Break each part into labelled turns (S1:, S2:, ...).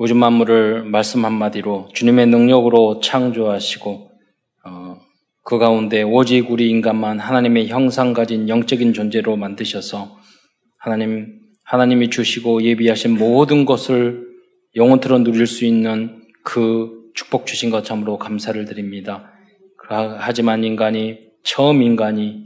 S1: 우주 만물을 말씀 한마디로 주님의 능력으로 창조하시고 어, 그 가운데 오직 우리 인간만 하나님의 형상 가진 영적인 존재로 만드셔서 하나님 하나님이 주시고 예비하신 모든 것을 영원토록 누릴 수 있는 그 축복 주신 것 참으로 감사를 드립니다. 하지만 인간이 처음 인간이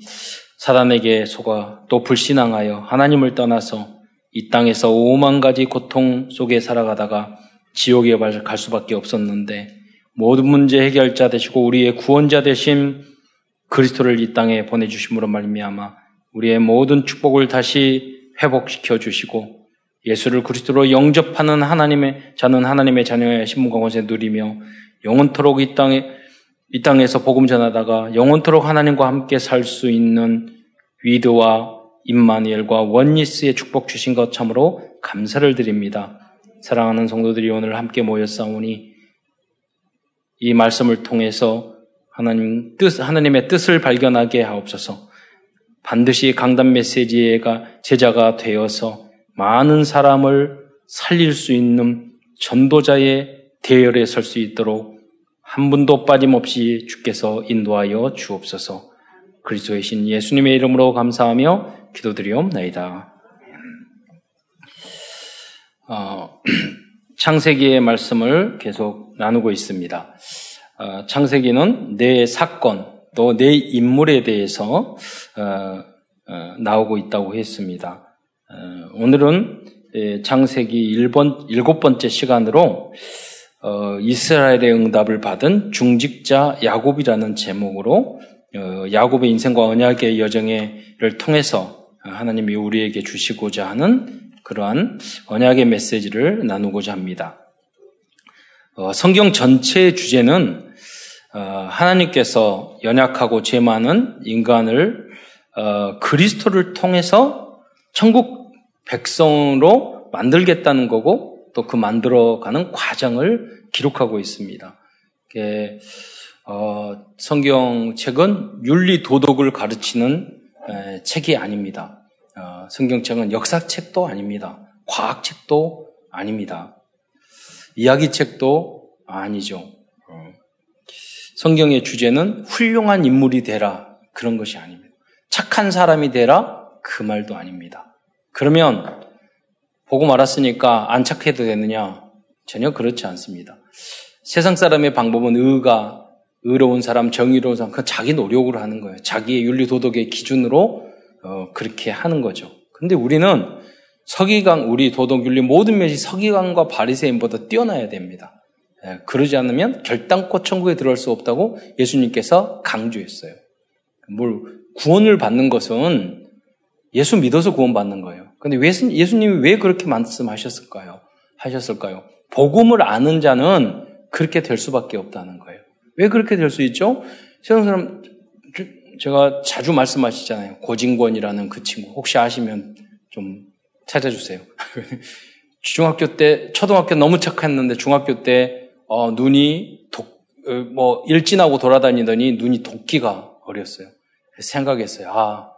S1: 사단에게 속아 또 불신앙하여 하나님을 떠나서 이 땅에서 오만 가지 고통 속에 살아가다가 지옥에 갈 수밖에 없었는데 모든 문제 해결자 되시고 우리의 구원자 되신 그리스도를 이 땅에 보내주심으로 말미암아 우리의 모든 축복을 다시 회복시켜 주시고 예수를 그리스도로 영접하는 하나님의 자는 하나님의 자녀의 신문과 권세 누리며 영원토록 이 땅에 이 땅에서 복음 전하다가 영원토록 하나님과 함께 살 수 있는 위드와 임마니엘과 원니스의 축복 주신 것 참으로 감사를 드립니다. 사랑하는 성도들이 오늘 함께 모였사오니 이 말씀을 통해서 하나님 뜻, 하나님의 뜻을 발견하게 하옵소서. 반드시 강단 메시지가 제자가 되어서 많은 사람을 살릴 수 있는 전도자의 대열에 설 수 있도록 한 분도 빠짐없이 주께서 인도하여 주옵소서. 그리스도의 신 예수님의 이름으로 감사하며 기도드리옵나이다. 어, 창세기의 말씀을 계속 나누고 있습니다. 어, 창세기는 내 사건 또 내 인물에 대해서 어, 어 나오고 있다고 했습니다. 어, 오늘은 예, 창세기 1번, 일곱 번째 시간으로 어, 이스라엘의 응답을 받은 중직자 야곱이라는 제목으로 야곱의 인생과 언약의 여정을 통해서 하나님이 우리에게 주시고자 하는 그러한 언약의 메시지를 나누고자 합니다. 어, 성경 전체의 주제는 어, 하나님께서 연약하고 죄 많은 인간을 어, 그리스도를 통해서 천국 백성으로 만들겠다는 거고 또 그 만들어가는 과정을 기록하고 있습니다. 성경책은 윤리 도덕을 가르치는 책이 아닙니다. 어, 성경책은 역사책도 아닙니다. 과학책도 아닙니다. 이야기책도 아니죠. 어, 성경의 주제는 훌륭한 인물이 되라 그런 것이 아닙니다. 착한 사람이 되라 그 말도 아닙니다. 그러면 보고 말았으니까 안 착해도 되느냐? 전혀 그렇지 않습니다. 세상 사람의 방법은 의가 의로운 사람, 정의로운 사람, 그 자기 노력으로 하는 거예요. 자기의 윤리 도덕의 기준으로 어, 그렇게 하는 거죠. 근데 우리는 서기관, 우리 도덕 윤리 모든 면이 서기관과 바리새인보다 뛰어나야 됩니다. 예, 그러지 않으면 결단코 천국에 들어갈 수 없다고 예수님께서 강조했어요. 뭘 구원을 받는 것은 예수 믿어서 구원받는 거예요. 근데 예수님이 왜 그렇게 말씀하셨을까요? 하셨을까요? 복음을 아는 자는 그렇게 될 수밖에 없다는 거예요. 왜 그렇게 될 수 있죠? 세상 사람 제가 자주 말씀하시잖아요. 고진권이라는 그 친구. 혹시 아시면 좀 찾아주세요. 중학교 때, 초등학교 너무 착했는데 중학교 때, 어, 눈이 독, 어, 뭐, 일진하고 돌아다니더니 눈이 도끼가 어렸어요. 생각했어요. 아,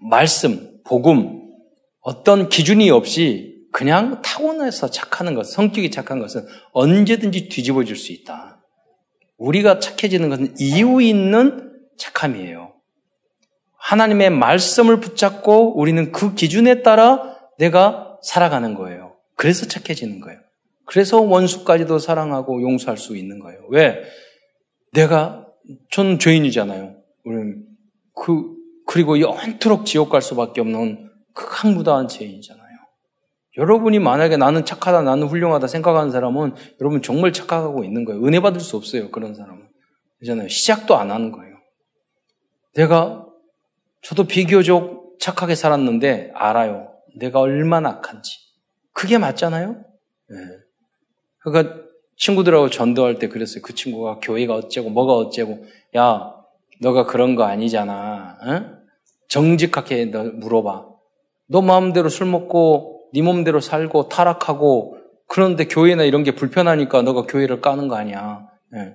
S1: 말씀, 복음, 어떤 기준이 없이 그냥 타고나서 착하는 것, 성격이 착한 것은 언제든지 뒤집어질 수 있다. 우리가 착해지는 것은 이유 있는 착함이에요. 하나님의 말씀을 붙잡고 우리는 그 기준에 따라 내가 살아가는 거예요. 그래서 착해지는 거예요. 그래서 원수까지도 사랑하고 용서할 수 있는 거예요. 왜? 내가, 전 죄인이잖아요. 우리는 그, 그리고 영원토록 지옥 갈 수밖에 없는 극악무다한 죄인이잖아요. 여러분이 만약에 나는 착하다, 나는 훌륭하다 생각하는 사람은 여러분 정말 착각하고 있는 거예요. 은혜 받을 수 없어요. 그런 사람은. 그잖아요. 시작도 안 하는 거예요. 내가 저도 비교적 착하게 살았는데 알아요. 내가 얼마나 악한지. 그게 맞잖아요? 네. 그러니까 친구들하고 전도할 때 그랬어요. 그 친구가 교회가 어째고 뭐가 어째고 야 너가 그런 거 아니잖아. 응? 정직하게 너 물어봐. 너 마음대로 술 먹고 네 몸대로 살고 타락하고 그런데 교회나 이런 게 불편하니까 너가 교회를 까는 거 아니야. 네.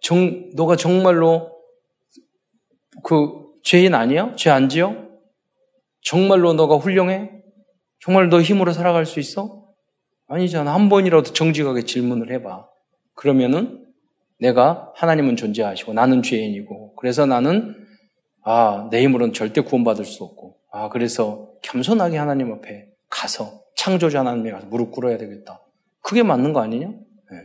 S1: 정, 너가 정말로 그 죄인 아니야? 죄 안 지어? 정말로 너가 훌륭해? 정말 너 힘으로 살아갈 수 있어? 아니잖아. 한 번이라도 정직하게 질문을 해봐. 그러면은 내가 하나님은 존재하시고 나는 죄인이고 그래서 나는 아, 내 힘으로는 절대 구원받을 수 없고 아, 그래서 겸손하게 하나님 앞에 가서 창조자 하나님에 가서 무릎 꿇어야 되겠다. 그게 맞는 거 아니냐? 네.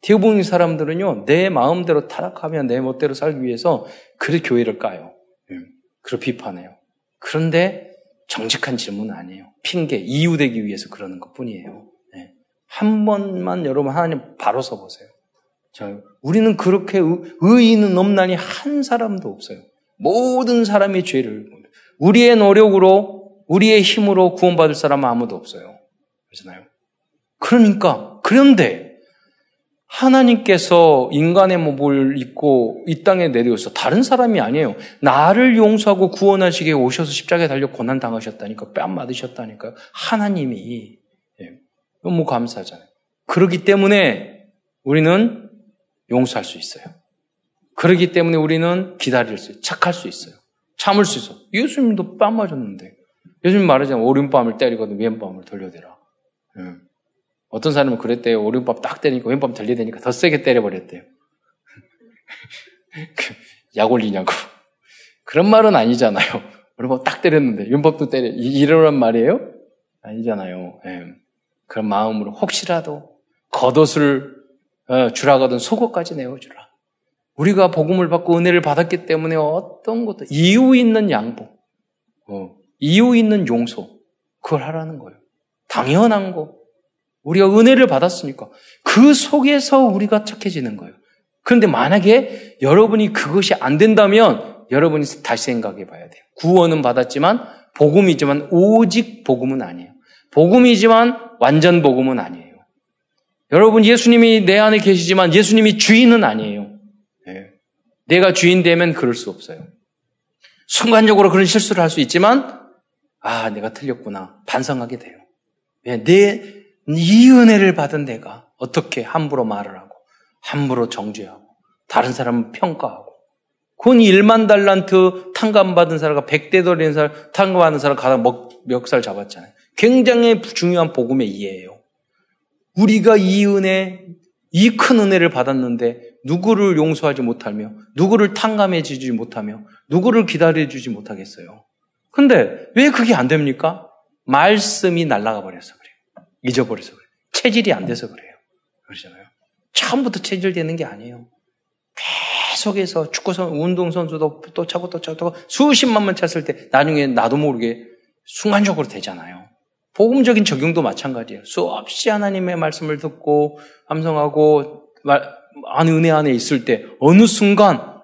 S1: 대부분의 사람들은요, 내 마음대로 타락하면 내 멋대로 살기 위해서 그래 교회를 까요. 네. 그리고 비판해요. 그런데 정직한 질문은 아니에요. 핑계, 이유되기 위해서 그러는 것 뿐이에요. 네. 한 번만 여러분 하나님 바로 서보세요. 자, 우리는 그렇게 의인은 없나니 한 사람도 없어요. 모든 사람이 죄를 우리의 노력으로 우리의 힘으로 구원받을 사람은 아무도 없어요. 그렇잖아요. 그러니까 그런데 하나님께서 인간의 몸을 입고 이 땅에 내려오셔서 다른 사람이 아니에요. 나를 용서하고 구원하시게 오셔서 십자가에 달려 고난 당하셨다니까 뺨 맞으셨다니까 하나님이 예, 너무 감사하잖아요. 그렇기 때문에 우리는 용서할 수 있어요. 그렇기 때문에 우리는 기다릴 수, 있어요. 착할 수 있어요. 참을 수 있어. 예수님도 뺨 맞았는데. 예수님 말하자면 오른밤을 때리거든 왼밤을 돌려대라. 예. 어떤 사람은 그랬대요. 오른밤 딱 때리니까 왼밤 돌려대니까 더 세게 때려버렸대요. 그, 약 올리냐고. 그런 말은 아니잖아요. 오른밤 딱 때렸는데 왼밤도 때려. 이러란 말이에요? 아니잖아요. 예. 그런 마음으로 혹시라도 겉옷을 어, 주라거든 속옷까지 내어주라. 우리가 복음을 받고 은혜를 받았기 때문에 어떤 것도 이유 있는 양보, 어, 이유 있는 용서, 그걸 하라는 거예요. 당연한 거. 우리가 은혜를 받았으니까 그 속에서 우리가 착해지는 거예요. 그런데 만약에 여러분이 그것이 안 된다면 여러분이 다시 생각해 봐야 돼요. 구원은 받았지만 복음이지만 오직 복음은 아니에요. 복음이지만 완전 복음은 아니에요. 여러분 예수님이 내 안에 계시지만 예수님이 주인은 아니에요. 내가 주인 되면 그럴 수 없어요. 순간적으로 그런 실수를 할 수 있지만, 아, 내가 틀렸구나. 반성하게 돼요. 왜? 내, 이 은혜를 받은 내가 어떻게 함부로 말을 하고, 함부로 정죄하고, 다른 사람은 평가하고, 군 1만 달란트 탕감받은 사람과 100대 돌리는 사람, 탕감받은 사람 가다 멱살 잡았잖아요. 굉장히 중요한 복음의 이해예요. 우리가 이 은혜, 이 큰 은혜를 받았는데 누구를 용서하지 못하며 누구를 탕감해 주지 못하며 누구를 기다려 주지 못하겠어요. 근데 왜 그게 안 됩니까? 말씀이 날아가 버려서 그래요. 잊어버려서 그래요. 체질이 안 돼서 그래요. 그러잖아요. 처음부터 체질되는 게 아니에요. 계속해서 축구선 운동선수도 또 차고 또 차고 또 수십만만 찼을 때 나중에 나도 모르게 순간적으로 되잖아요. 복음적인 적용도 마찬가지예요. 수없이 하나님의 말씀을 듣고 함성하고 안 은혜 안에 있을 때 어느 순간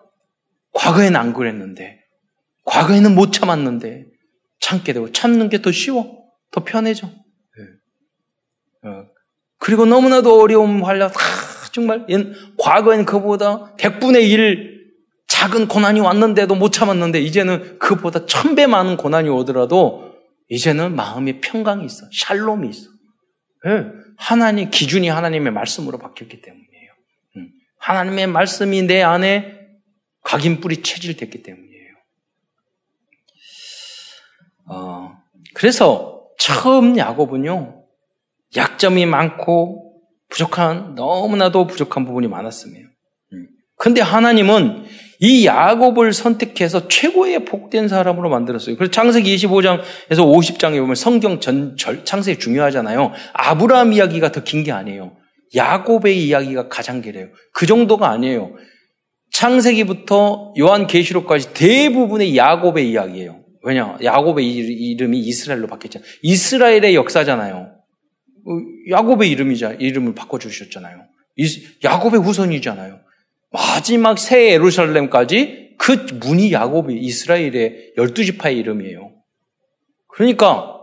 S1: 과거에는 안 그랬는데 과거에는 못 참았는데 참게 되고 참는 게 더 쉬워 더 편해져 네. 어. 그리고 너무나도 어려움 활려 아, 정말 과거에는 그보다 100분의 1 작은 고난이 왔는데도 못 참았는데 이제는 그보다 천배 많은 고난이 오더라도 이제는 마음의 평강이 있어 샬롬이 있어 네. 하나님 기준이 하나님의 말씀으로 바뀌었기 때문에 하나님의 말씀이 내 안에 각인뿔이 체질됐기 때문이에요. 어, 그래서 처음 야곱은요, 약점이 많고 부족한, 너무나도 부족한 부분이 많았습니다. 음. 근데 하나님은 이 야곱을 선택해서 최고의 복된 사람으로 만들었어요. 그래서 창세기 25장에서 50장에 보면 성경 전, 절, 창세기 중요하잖아요. 아브라함 이야기가 더 긴 게 아니에요. 야곱의 이야기가 가장 길어요. 그 정도가 아니에요. 창세기부터 요한계시록까지 대부분의 야곱의 이야기예요. 왜냐? 야곱의 이름이 이스라엘로 바뀌었잖아요. 이스라엘의 역사잖아요. 어, 야곱의 이름이자 이름을 바꿔 주셨잖아요. 야곱의 후손이잖아요. 마지막 새 예루살렘까지 그 문이 야곱이 이스라엘의 열두 지파의 이름이에요. 그러니까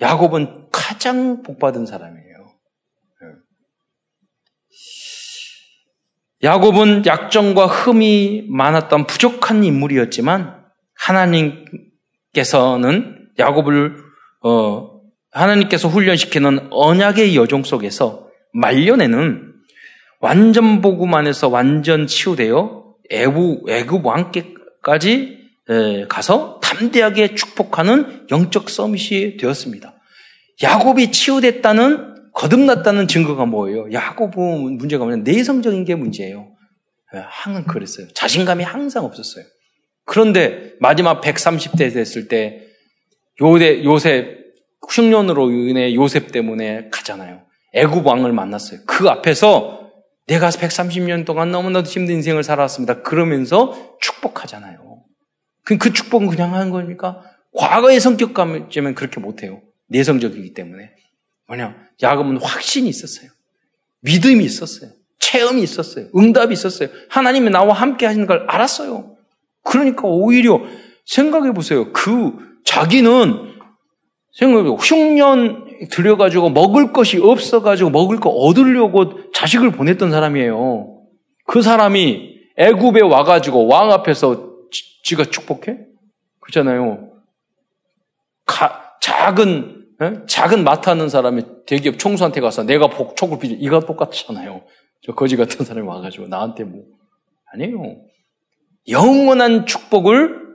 S1: 야곱은 가장 복받은 사람이에요. 야곱은 약점과 흠이 많았던 부족한 인물이었지만 하나님 께서는 야곱을 어, 하나님께서 훈련시키는 언약의 여정 속에서 말년에는 완전 복음 안에서 완전 치유되어 애굽 왕께까지 가서 담대하게 축복하는 영적 서밋이 되었습니다. 야곱이 치유됐다는 거듭났다는 증거가 뭐예요? 야고보 문제가 뭐냐? 내성적인 게 문제예요. 예, 항상 그랬어요. 자신감이 항상 없었어요. 그런데 마지막 130대 됐을 때 요대, 요셉, 흉년으로 인해 요셉 때문에 가잖아요. 애굽 왕을 만났어요. 그 앞에서 내가 130년 동안 너무나도 힘든 인생을 살았습니다. 그러면서 축복하잖아요. 그, 그 축복은 그냥 하는 겁니까? 과거의 성격감이면 그렇게 못해요. 내성적이기 때문에. 뭐냐, 야곱은 확신이 있었어요. 믿음이 있었어요. 체험이 있었어요. 응답이 있었어요. 하나님이 나와 함께 하시는 걸 알았어요. 그러니까 오히려 생각해 보세요. 그 자기는 생각해 흉년 들여가지고 먹을 것이 없어가지고 먹을 거 얻으려고 자식을 보냈던 사람이에요. 그 사람이 애굽에 와가지고 왕 앞에서 지, 가 축복해? 그렇잖아요. 가, 작은 에? 작은 맡하는 사람이 대기업 총수한테 가서 내가 복촉을 빌려 이거 똑같잖아요. 저 거지 같은 사람이 와가지고 나한테 뭐 아니에요. 영원한 축복을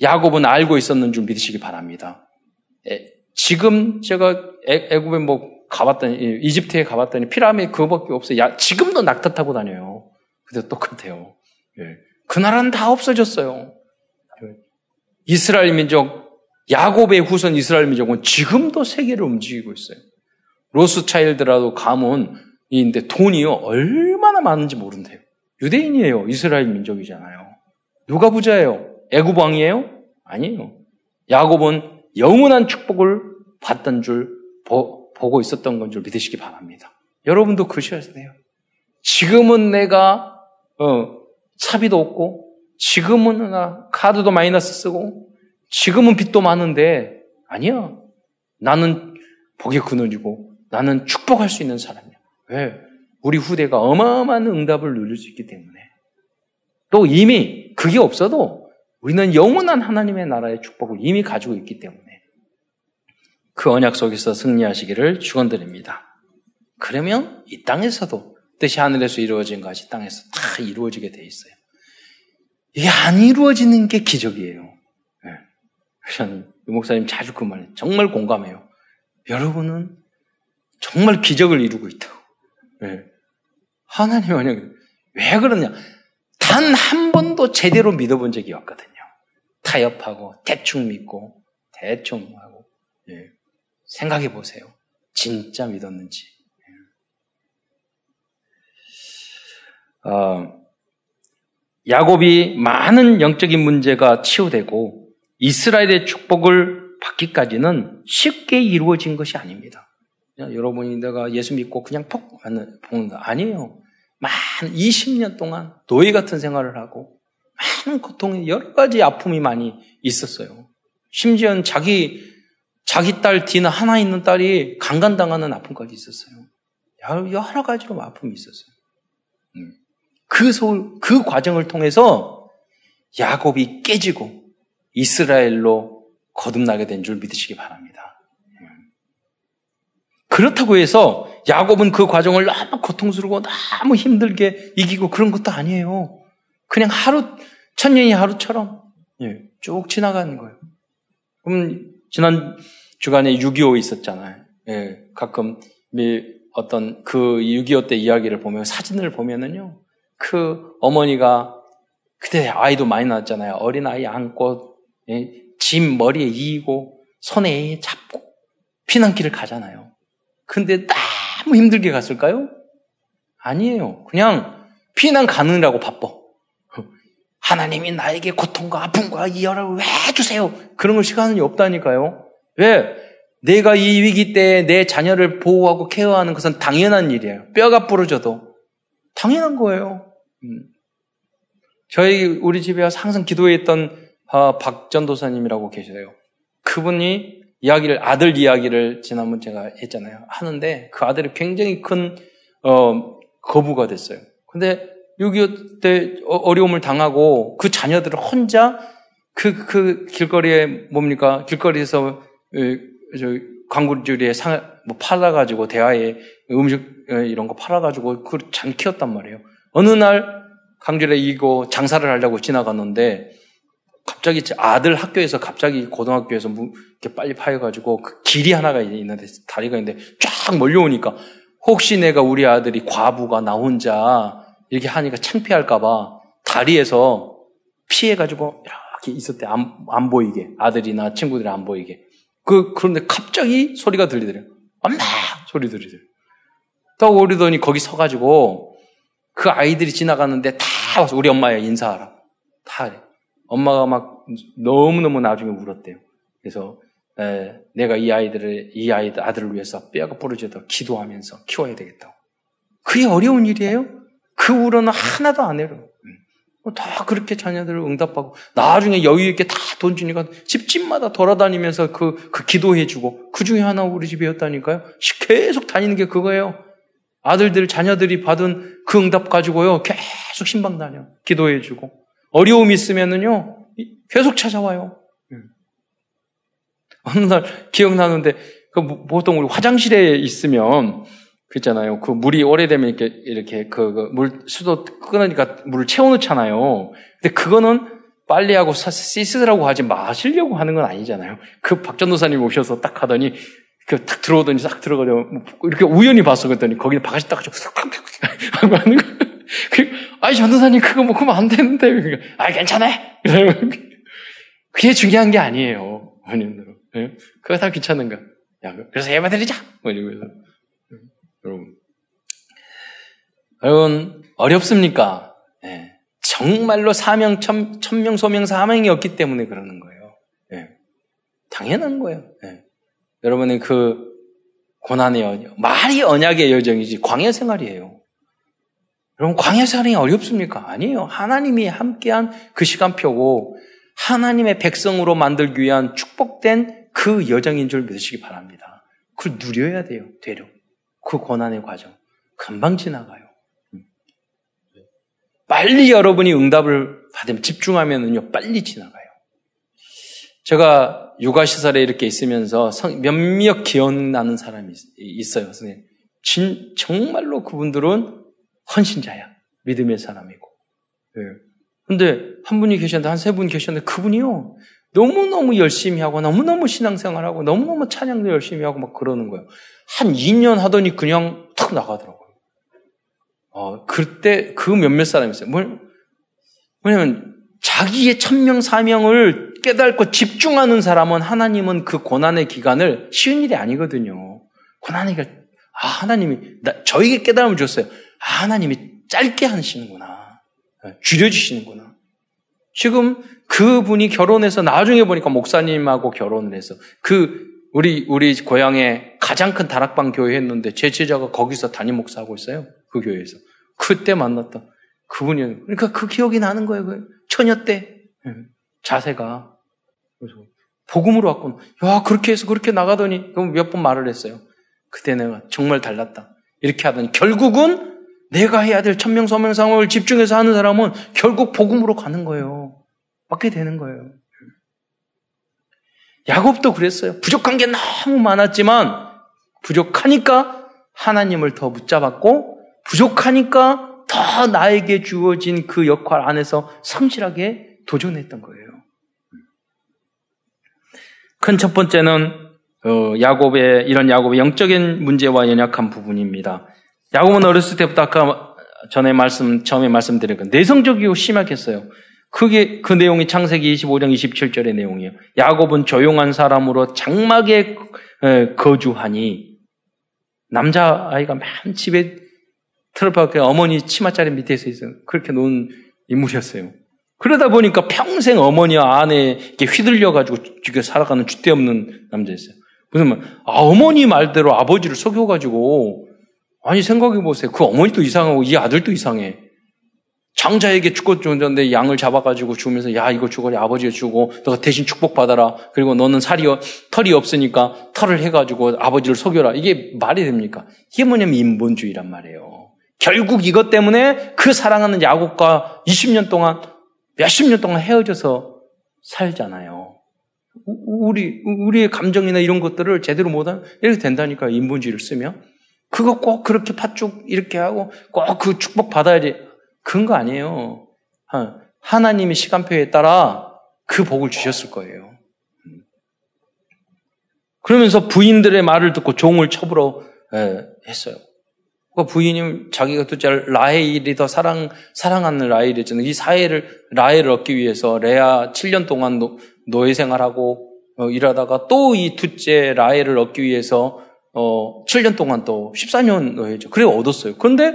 S1: 야곱은 알고 있었는 줄 믿으시기 바랍니다. 에, 지금 제가 애, 굽에 뭐 가봤더니 이집트에 가봤더니 피라미드 그거밖에 없어요. 야, 지금도 낙타 타고 다녀요. 근데 똑같아요. 예. 그 나라는 다 없어졌어요. 이스라엘 민족, 야곱의 후손 이스라엘 민족은 지금도 세계를 움직이고 있어요. 로스차일드라도 가문인데 돈이요 얼마나 많은지 모른대요. 유대인이에요. 이스라엘 민족이잖아요. 누가 부자예요? 애굽 왕이에요? 아니에요. 야곱은 영원한 축복을 받던 줄 보, 고 있었던 건 줄 믿으시기 바랍니다. 여러분도 그러셔야 돼요. 지금은 내가 어, 차비도 없고 지금은 나 카드도 마이너스 쓰고 지금은 빚도 많은데 아니야. 나는 복이 그늘이고 나는 축복할 수 있는 사람이야. 왜? 우리 후대가 어마어마한 응답을 누릴 수 있기 때문에. 또 이미 그게 없어도 우리는 영원한 하나님의 나라의 축복을 이미 가지고 있기 때문에 그 언약 속에서 승리하시기를 축원드립니다. 그러면 이 땅에서도 뜻이 하늘에서 이루어진 것이 땅에서 다 이루어지게 돼 있어요. 이게 안 이루어지는 게 기적이에요. 네. 저는 유 목사님 자주 그 말에 정말 공감해요. 여러분은 정말 기적을 이루고 있다고. 네. 하나님 언약 왜 그러냐? 단 한 번도 제대로 믿어본 적이 없거든요. 타협하고 대충 믿고 대충 하고. 네. 생각해 보세요. 진짜 믿었는지. 어, 야곱이 많은 영적인 문제가 치유되고 이스라엘의 축복을 받기까지는 쉽게 이루어진 것이 아닙니다. 여러분이 내가 예수 믿고 그냥 퍽 보는다. 아니에요. 많은 20년 동안 노예 같은 생활을 하고 많은 고통이 여러 가지 아픔이 많이 있었어요. 심지어는 자기 자기 딸 디나 하나 있는 딸이 강간당하는 아픔까지 있었어요. 여러 가지로 아픔이 있었어요. 음. 그 소, 그 과정을 통해서 야곱이 깨지고 이스라엘로 거듭나게 된 줄 믿으시기 바랍니다. 음. 그렇다고 해서 야곱은 그 과정을 너무 고통스럽고 너무 힘들게 이기고 그런 것도 아니에요. 그냥 하루, 천년이 하루처럼 예, 쭉 지나가는 거예요. 그럼 지난 주간에 6.25 있었잖아요. 예, 가끔 어떤 그 6.25 때 이야기를 보면 사진을 보면은요, 그 어머니가 그때 아이도 많이 낳았잖아요. 어린 아이 안고 예, 짐 머리에 이고 손에 잡고 피난길을 가잖아요. 근데 너무 힘들게 갔을까요? 아니에요. 그냥 피난 가느라고 바빠. 하나님이 나에게 고통과 아픔과 이열을 왜 주세요? 그런 걸 시간이 없다니까요. 왜? 내가 이 위기 때 내 자녀를 보호하고 케어하는 것은 당연한 일이에요. 뼈가 부러져도. 당연한 거예요. 음. 저희, 우리 집에 항상 기도했던 어, 박전도사님이라고 계셔요. 그분이 이야기를, 아들 이야기를 지난번 제가 했잖아요. 하는데 그 아들이 굉장히 큰, 어, 거부가 됐어요. 근데 6.25 때 어, 어려움을 당하고 그 자녀들을 혼자 그, 그 길거리에 뭡니까? 길거리에서 저 광고줄에 상, 뭐 팔아가지고 대하에 음식 이런 거 팔아가지고 그걸 잘 키웠단 말이에요. 어느 날 강줄에 이고 장사를 하려고 지나갔는데 갑자기 아들 학교에서 갑자기 고등학교에서 이렇게 빨리 파여가지고 그 길이 하나가 있는데 다리가 있는데 쫙 몰려오니까 혹시 내가 우리 아들이 과부가 나 혼자 이렇게 하니까 창피할까봐 다리에서 피해가지고 이렇게 있었대. 안, 안 보이게. 아들이나 친구들이 안 보이게. 그, 그런데 갑자기 소리가 들리더래요. 엄마! 소리 들리더래요. 딱 오르더니 거기 서가지고 그 아이들이 지나가는데 다 와서 우리 엄마야 인사하라. 다 엄마가 막 너무너무 나중에 울었대요. 그래서 에, 내가 이 아이들을 이 아이들 아들을 위해서 뼈가 부러져도 기도하면서 키워야 되겠다고. 그게 어려운 일이에요? 그 울어는 하나도 안 해요. 음. 다 그렇게 자녀들을 응답하고 나중에 여유 있게 다 돈 주니까 집집마다 돌아다니면서 그, 그 기도해주고 그 중에 하나 우리 집이었다니까요. 계속 다니는 게 그거예요. 아들들 자녀들이 받은 그 응답 가지고요 계속 신방 다녀 기도해주고 어려움 있으면은요 계속 찾아와요. 어느 날 기억나는데 그 보통 우리 화장실에 있으면 그렇잖아요. 그 물이 오래되면 이렇게 이렇게 그물 그 수도 끊으니까 물을 채워놓잖아요. 근데 그거는 빨리하고 씻으라고 하지 마시려고 하는 건 아니잖아요. 그 박 전도사님 오셔서 딱 하더니 그딱 들어오더니 싹 들어가려 이렇게 우연히 봤어 그랬더니 거기 바가지 딱 하고 하는 거. 그, 아이 전도사님 그거 먹으면 안 되는데. 아 괜찮아. 그게 중요한 게 아니에요. 어머님들은. 네? 그거 다 귀찮은가? 야, 그래서 예배 드리자! 뭐 이러면서. 여러분. 여러분, 어렵습니까? 네. 정말로 사명, 천, 천명, 소명, 사명이 없기 때문에 그러는 거예요. 네. 당연한 거예요. 네. 여러분의 그 고난의 언약, 말이 언약의 여정이지 광야 생활이에요. 여러분, 광야 생활이 어렵습니까? 아니에요. 하나님이 함께한 그 시간표고, 하나님의 백성으로 만들기 위한 축복된 그 여정인 줄 믿으시기 바랍니다. 그걸 누려야 돼요, 되려. 그 고난의 과정. 금방 지나가요. 음. 빨리 여러분이 응답을 받으면 집중하면은요, 빨리 지나가요. 제가 육아시설에 이렇게 있으면서 몇몇 기억나는 사람이 있어요. 진, 정말로 그분들은 헌신자야. 믿음의 사람이고. 네. 근데 한 분이 계셨는데, 한 세 분 계셨는데, 그분이요. 너무너무 열심히 하고 너무너무 신앙생활하고 너무너무 찬양도 열심히 하고 막 그러는 거예요. 한 2년 하더니 그냥 탁 나가더라고요. 어, 그때 그 몇몇 사람이 있어요. 뭘, 뭐냐면 자기의 천명 사명을 깨닫고 집중하는 사람은 하나님은 그 고난의 기간을 쉬운 일이 아니거든요. 고난의 기간, 아, 하나님이, 나, 저에게 깨달음을 줬어요. 아, 하나님이 짧게 하시는구나. 줄여주시는구나. 지금 그분이 결혼해서 나중에 보니까 목사님하고 결혼을 해서 그 우리 우리 고향에 가장 큰 다락방 교회 했는데 제 제자가 거기서 담임 목사하고 있어요. 그 교회에서 그때 만났다. 그분이 그러니까 그 기억이 나는 거예요. 그 처녀 때 예, 자세가 그래서 복음으로 왔군. 야 그렇게 해서 그렇게 나가더니 몇 번 말을 했어요. 그때 내가 정말 달랐다. 이렇게 하더니 결국은 내가 해야 될 천명 서명상을 집중해서 하는 사람은 결국 복음으로 가는 거예요. 받게 되는 거예요. 야곱도 그랬어요. 부족한 게 너무 많았지만 부족하니까 하나님을 더 붙잡았고 부족하니까 더 나에게 주어진 그 역할 안에서 성실하게 도전했던 거예요. 큰 첫 번째는 어, 야곱의 이런 야곱의 영적인 문제와 연약한 부분입니다. 야곱은 어렸을 때부터 아까 전에 말씀 처음에 말씀드린 그 내성적이고 심하겠어요. 그게 그 내용이 창세기 25장 27절의 내용이에요. 야곱은 조용한 사람으로 장막에 거주하니 남자 아이가 맨 집에 트러프가 어머니 치마자리 밑에서 있어요. 그렇게 노는 인물이었어요. 그러다 보니까 평생 어머니와 아내 이렇게 휘둘려가지고 지금 살아가는 주대 없는 남자였어요. 무슨 말, 아, 어머니 말대로 아버지를 속여가지고, 아니, 생각해 보세요. 그 어머니도 이상하고 이 아들도 이상해. 장자에게 축복 주는데 양을 잡아가지고 주면서 야 이거 주거리 아버지가 주고 너가 대신 축복 받아라. 그리고 너는 살이 털이 없으니까 털을 해가지고 아버지를 속여라. 이게 말이 됩니까? 이게 뭐냐면 인본주의란 말이에요. 결국 이것 때문에 그 사랑하는 야곱과 20년 동안 몇십 년 동안 헤어져서 살잖아요. 우리 우리의 감정이나 이런 것들을 제대로 못하면 이렇게 된다니까 인본주의를 쓰면 그거 꼭 그렇게 팥죽 이렇게 하고 꼭 그 축복 받아야지 그런 거 아니에요. 하나님의 시간표에 따라 그 복을 주셨을 거예요. 그러면서 부인들의 말을 듣고 종을 첩으로 예, 했어요. 그 부인이 자기가 둘째 라헬이 더 사랑, 사랑하는 라헬이잖아요. 이 사회를, 라헬을 얻기 위해서 레아 7년 동안 노, 노예 생활하고 어, 일하다가 또 이 둘째 라헬을 얻기 위해서 어, 7년 동안 또 14년 노예죠. 그래 얻었어요. 그런데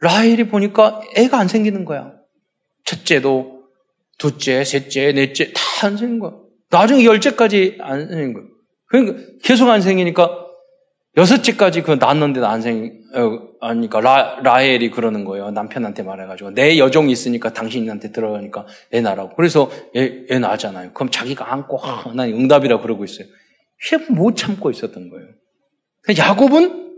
S1: 라헬이 보니까 애가 안 생기는 거야. 첫째도, 둘째, 셋째, 넷째 다 안 생긴 거야. 나중에 열째까지 안 생긴 거야. 그러니까 계속 안 생기니까 여섯째까지 그 낳았는데 안 생, 어, 아니까 라, 라헬이 그러는 거예요. 남편한테 말해가지고. 내 여종이 있으니까 당신한테 들어가니까 애 낳으라고. 그래서 애, 애 낳잖아요. 그럼 자기가 안고, 하, 난 응답이라 그러고 있어요. 못 참고 있었던 거예요. 야곱은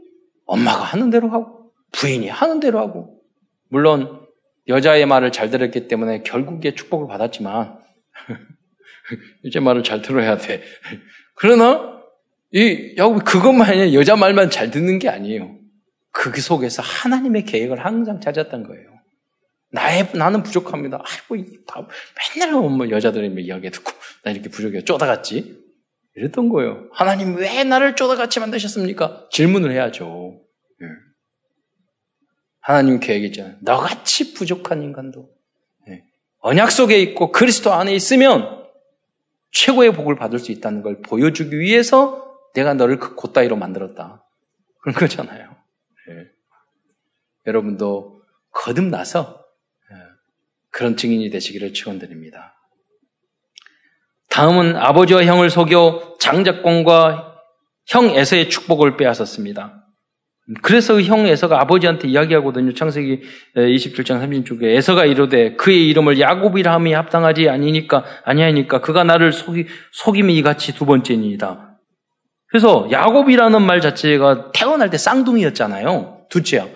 S1: 엄마가 하는 대로 하고, 부인이 하는 대로 하고, 물론 여자의 말을 잘 들었기 때문에 결국에 축복을 받았지만, 이제 말을 잘 들어야 돼. 그러나 이 야곱이 그것만 아니라 여자 말만 잘 듣는 게 아니에요. 그 속에서 하나님의 계획을 항상 찾았던 거예요. 나의 나는 부족합니다. 아이고 맨날 뭐 여자들이 뭐 이야기 듣고 나 이렇게 부족해 쪼다갔지 이랬던 거예요. 하나님 왜 나를 쪼다같이 만드셨습니까? 질문을 해야죠. 예. 하나님 계획 있잖아요. 너같이 부족한 인간도 예. 언약 속에 있고 그리스도 안에 있으면 최고의 복을 받을 수 있다는 걸 보여주기 위해서 내가 너를 그 곧다이로 만들었다. 그런 거잖아요. 예. 여러분도 거듭나서 예. 그런 증인이 되시기를 축원드립니다. 다음은 아버지와 형을 속여 장작공과 형 에서의 축복을 빼앗았습니다. 그래서 그형 에서가 아버지한테 이야기하거든요. 창세기 27장 30쪽에 에서가 이르되 그의 이름을 야곱이라 함이 합당하지 아니니까 아니하니까 그가 나를 속이 속임이 이같이 두 번째니이다. 그래서 야곱이라는 말 자체가 태어날 때 쌍둥이였잖아요. 둘째야.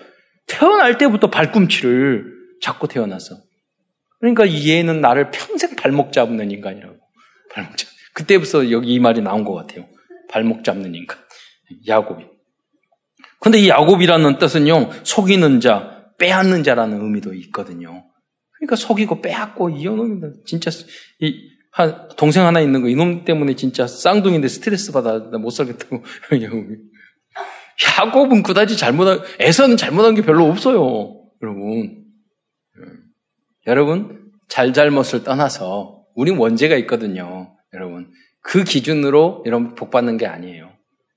S1: 태어날 때부터 발꿈치를 잡고 태어났어. 그러니까 얘는 나를 평생 발목 잡는 인간이라고. 발목 잡. 그때부터 여기 이 말이 나온 것 같아요. 발목 잡는 인간. 야곱이. 근데 이 야곱이라는 뜻은요, 속이는 자, 빼앗는 자라는 의미도 있거든요. 그러니까 속이고 빼앗고 이놈이 진짜 이 한, 동생 하나 있는 거, 이놈 때문에 진짜 쌍둥이인데 스트레스 받아, 나못 살겠다고. 야곱은 그다지 잘못한, 에서는 잘못한 게 별로 없어요. 여러분. 여러분, 잘잘못을 떠나서, 우린 원죄가 있거든요. 여러분. 그 기준으로 여러분 복 받는 게 아니에요.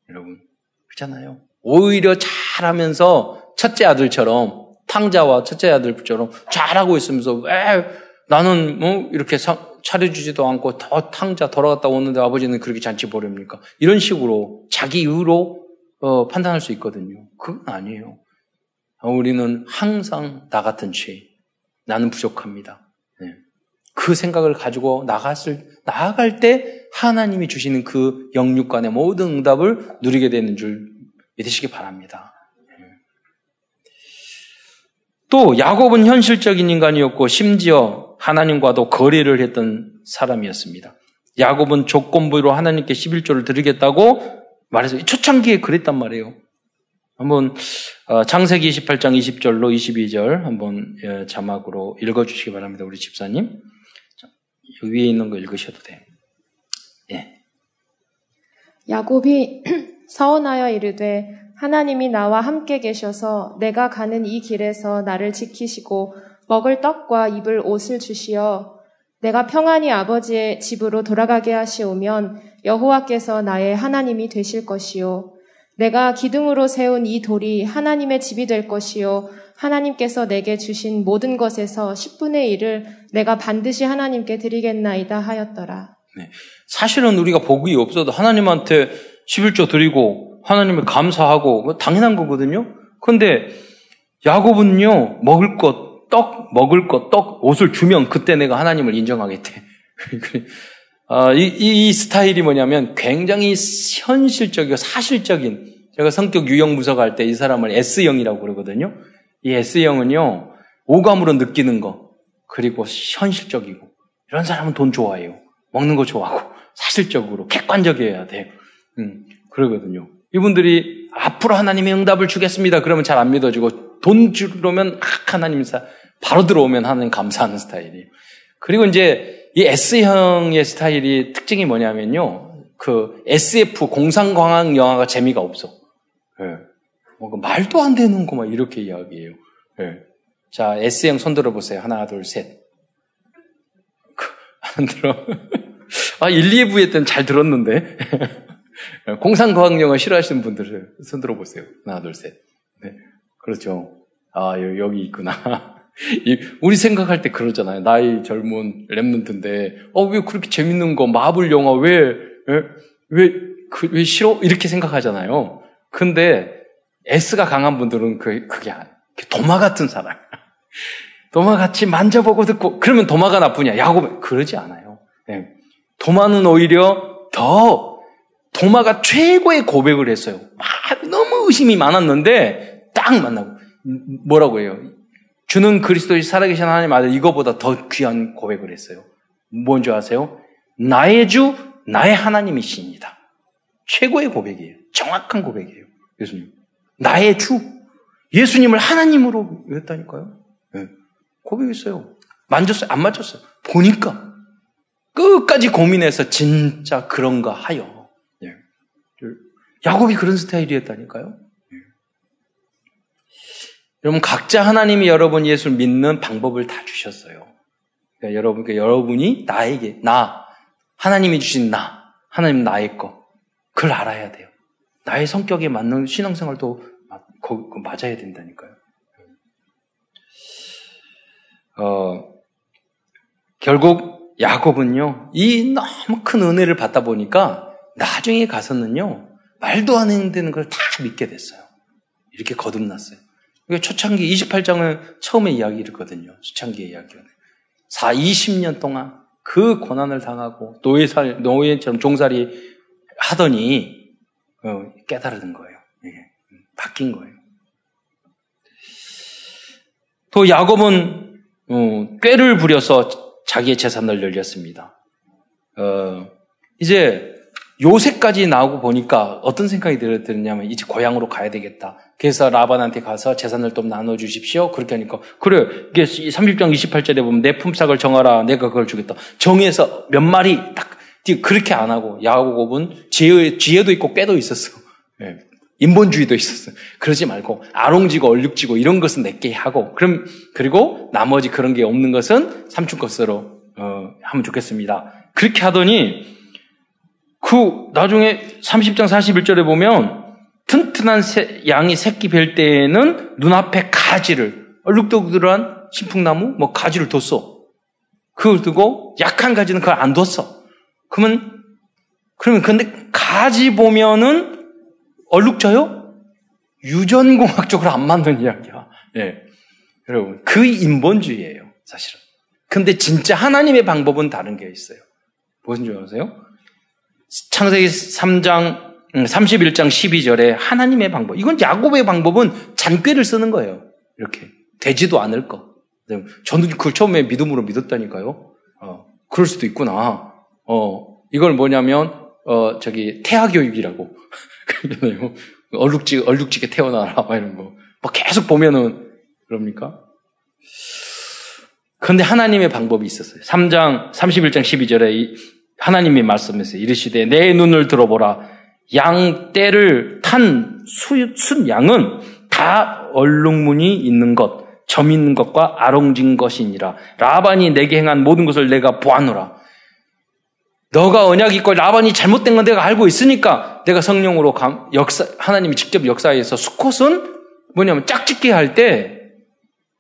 S1: 여러분. 그렇잖아요. 오히려 잘하면서 첫째 아들처럼, 탕자와 첫째 아들처럼 잘하고 있으면서, 왜 나는 뭐 이렇게 차려주지도 않고 더 탕자 돌아갔다 오는데 아버지는 그렇게 잔치 보렵니까? 이런 식으로 자기 이유로 어, 판단할 수 있거든요. 그건 아니에요. 우리는 항상 나 같은 죄, 나는 부족합니다. 네. 그 생각을 가지고 나갔을 나아갈 때 하나님이 주시는 그 영육간의 모든 응답을 누리게 되는 줄 믿으시기 바랍니다. 네. 또 야곱은 현실적인 인간이었고 심지어 하나님과도 거래를 했던 사람이었습니다. 야곱은 조건부로 하나님께 11조를 드리겠다고 말해서 초창기에 그랬단 말이에요. 한번 어, 창세기 28장 20절로 22절 한번 예, 자막으로 읽어주시기 바랍니다. 우리 집사님 위에 있는 거 읽으셔도 돼요. 예.
S2: 야곱이 서원하여 이르되 하나님이 나와 함께 계셔서 내가 가는 이 길에서 나를 지키시고 먹을 떡과 입을 옷을 주시어 내가 평안히 아버지의 집으로 돌아가게 하시오면 여호와께서 나의 하나님이 되실 것이요 내가 기둥으로 세운 이 돌이 하나님의 집이 될 것이요 하나님께서 내게 주신 모든 것에서 10분의 1을 내가 반드시 하나님께 드리겠나이다 하였더라.
S1: 네. 사실은 우리가 복이 없어도 하나님한테 11조 드리고 하나님을 감사하고 당연한 거거든요. 그런데 야곱은요 먹을 것 떡 먹을 것, 떡 옷을 주면 그때 내가 하나님을 인정하겠대. 아, 이, 이, 이, 스타일이 뭐냐면 굉장히 현실적이고 사실적인 제가 성격 유형 분석할 때 이 사람을 S형이라고 그러거든요. 이 S형은요 오감으로 느끼는 거 그리고 현실적이고 이런 사람은 돈 좋아해요. 먹는 거 좋아하고 사실적으로 객관적이어야 돼. 음, 그러거든요. 이분들이 앞으로 하나님의 응답을 주겠습니다. 그러면 잘 안 믿어지고 돈 주려면 하나님 사 바로 들어오면 하나님 감사하는 스타일이에요. 그리고 이제 이 S형의 스타일이 특징이 뭐냐면요. 그 SF 공상광학 영화가 재미가 없어. 예. 뭐 말도 안 되는 거 막 이렇게 이야기해요. 예. 자, S형 손 들어보세요. 하나, 둘, 셋. 그, 안 들어. 아, 1, 2부에 때는 잘 들었는데. 공상과학 영화 싫어하시는 분들 손 들어보세요. 하나, 둘, 셋. 네. 그렇죠. 아, 여 기 있구나. 우리 생각할 때 그러잖아요. 나이 젊은 랩런트인데, 어, 왜 그렇게 재밌는 거, 마블 영화 왜, 왜, 왜, 그, 왜 싫어? 이렇게 생각하잖아요. 근데 S가 강한 분들은 그, 그게 도마 같은 사람. 도마 같이 만져보고 듣고, 그러면 도마가 나쁘냐? 야곱, 그러지 않아요. 네. 도마는 오히려 더, 도마가 최고의 고백을 했어요. 막 너무 의심이 많았는데, 딱 만나고, 뭐라고 해요? 주는 그리스도의 살아계신 하나님 아들 이거보다 더 귀한 고백을 했어요. 뭔지 아세요? 나의 주, 나의 하나님이십니다. 최고의 고백이에요. 정확한 고백이에요. 예수님. 나의 주. 예수님을 하나님으로 했다니까요. 네. 고백했어요. 만졌어요? 안 만졌어요? 보니까. 끝까지 고민해서 진짜 그런가 하여. 네. 야곱이 그런 스타일이었다니까요. 여러분 각자 하나님이 여러분 예수를 믿는 방법을 다 주셨어요. 그러니까 여러분, 여러분이 나에게 나 하나님이 주신 나 하나님 나의 거 그걸 알아야 돼요. 나의 성격에 맞는 신앙생활도 맞아야 된다니까요. 어, 결국 야곱은요 이 너무 큰 은혜를 받다 보니까 나중에 가서는요 말도 안 되는 걸 다 믿게 됐어요. 이렇게 거듭났어요. 이게 초창기 28장을 처음에 이야기를 했거든요. 초창기의 이야기는. 4, 20년 동안 그 고난을 당하고 노예살, 노예처럼 종살이 하더니 어, 깨달은 거예요. 예, 바뀐 거예요. 또 야곱은 어, 꾀를 부려서 자기의 재산을 늘렸습니다. 어, 이제 요새까지 나오고 보니까 어떤 생각이 들었냐면 이제 고향으로 가야 되겠다. 그래서 라반한테 가서 재산을 좀 나눠주십시오. 그렇게 하니까 그래 이게 30장 28절에 보면 내 품삯을 정하라. 내가 그걸 주겠다. 정해서 몇 마리 딱 그렇게 안 하고 야곱은 지혜, 지혜도 있고 깨도 있었어. 예. 인본주의도 있었어. 그러지 말고 아롱지고 얼룩지고 이런 것은 내게 하고 그럼 그리고 나머지 그런 게 없는 것은 삼촌 것으로 어, 하면 좋겠습니다. 그렇게 하더니 그 나중에 30장 41절에 보면 튼튼한 새, 양이 새끼 뵐 때에는 눈앞에 가지를 얼룩도들한 신풍나무 뭐 가지를 뒀어. 그걸 두고 약한 가지는 그걸 안 뒀어. 그러면 그러면 근데 가지 보면은 얼룩져요? 유전공학적으로 안 맞는 이야기야. 예. 여러분, 그 인본주의예요, 사실은. 근데 진짜 하나님의 방법은 다른 게 있어요. 무슨 줄 아세요? 창세기 3장 31장 음, 12절에 하나님의 방법. 이건 야곱의 방법은 잔꾀를 쓰는 거예요. 이렇게 되지도 않을 거. 저는 그걸 처음에 믿음으로 믿었다니까요. 어, 그럴 수도 있구나. 어, 이걸 뭐냐면 어, 저기 태아 교육이라고. 그러잖아요. 얼룩지 얼룩지게 태어나라 막 이런 거. 뭐 계속 보면은 그럽니까? 그런데 하나님의 방법이 있었어요. 3장 31장 12절에 하나님이 말씀했어요. 이르시되 내 눈을 들어보라. 양 떼를 탄순 양은 다 얼룩무늬 있는 것, 점 있는 것과 아롱진 것이니라. 라반이 내게 행한 모든 것을 내가 보아노라. 너가 언약 있고 라반이 잘못된 건 내가 알고 있으니까 내가 성령으로 역사 하나님이 직접 역사에서 수컷은 뭐냐면 짝짓기 할 때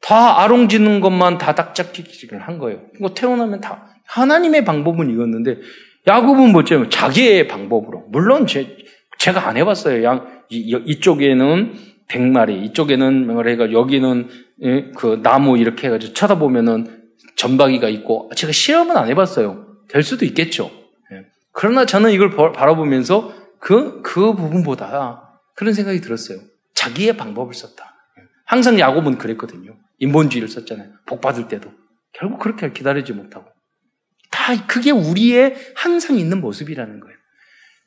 S1: 다 아롱 지는 것만 다 짝짓기를 한 거예요. 이거 태어나면 다 하나님의 방법은 이었는데 야곱은 뭐죠? 자기의 방법으로. 물론 제, 제가 안 해봤어요. 양 이, 이쪽에는 100마리, 이쪽에는 뭐래가 여기는 예, 그 나무 이렇게 해가지고 쳐다보면은 전박이가 있고 제가 시험은 안 해봤어요. 될 수도 있겠죠. 예. 그러나 저는 이걸 바라보면서 그, 그 부분보다 그런 생각이 들었어요. 자기의 방법을 썼다. 예. 항상 야곱은 그랬거든요. 인본주의를 썼잖아요. 복 받을 때도. 결국 그렇게 기다리지 못하고. 다 그게 우리의 항상 있는 모습이라는 거예요.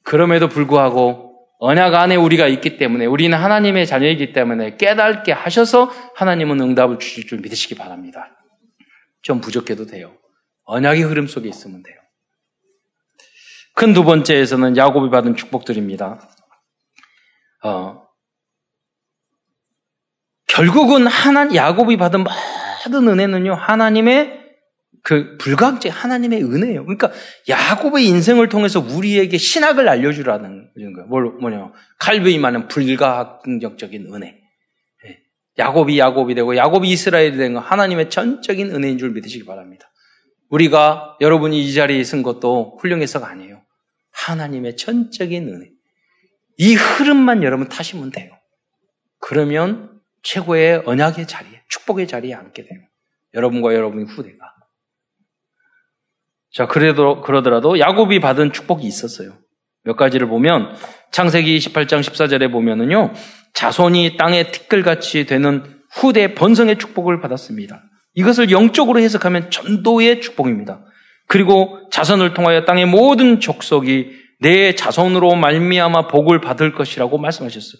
S1: 그럼에도 불구하고 언약 안에 우리가 있기 때문에 우리는 하나님의 자녀이기 때문에 깨닫게 하셔서 하나님은 응답을 주실 줄 믿으시기 바랍니다. 좀 부족해도 돼요. 언약의 흐름 속에 있으면 돼요. 큰 두 번째에서는 야곱이 받은 축복들입니다. 어, 결국은 하나 야곱이 받은 모든 은혜는요 하나님의 그 불가항제 하나님의 은혜예요. 그러니까 야곱의 인생을 통해서 우리에게 신학을 알려주라는 거예요. 뭘 뭐냐 칼빈이만은 불가항적적인 은혜. 예. 야곱이 야곱이 되고 야곱이 이스라엘이 된거 하나님의 전적인 은혜인 줄 믿으시기 바랍니다. 우리가 여러분이 이 자리에 있은 것도 훌륭해서가 아니에요. 하나님의 전적인 은혜. 이 흐름만 여러분 타시면 돼요. 그러면 최고의 언약의 자리에, 축복의 자리에 앉게 돼요. 여러분과 여러분의 후대가. 자, 그래도, 그러더라도 야곱이 받은 축복이 있었어요. 몇 가지를 보면, 창세기 28장 14절에 보면은요, 자손이 땅의 티끌같이 되는 후대 번성의 축복을 받았습니다. 이것을 영적으로 해석하면 전도의 축복입니다. 그리고 자손을 통하여 땅의 모든 족속이 내 자손으로 말미암아 복을 받을 것이라고 말씀하셨어요.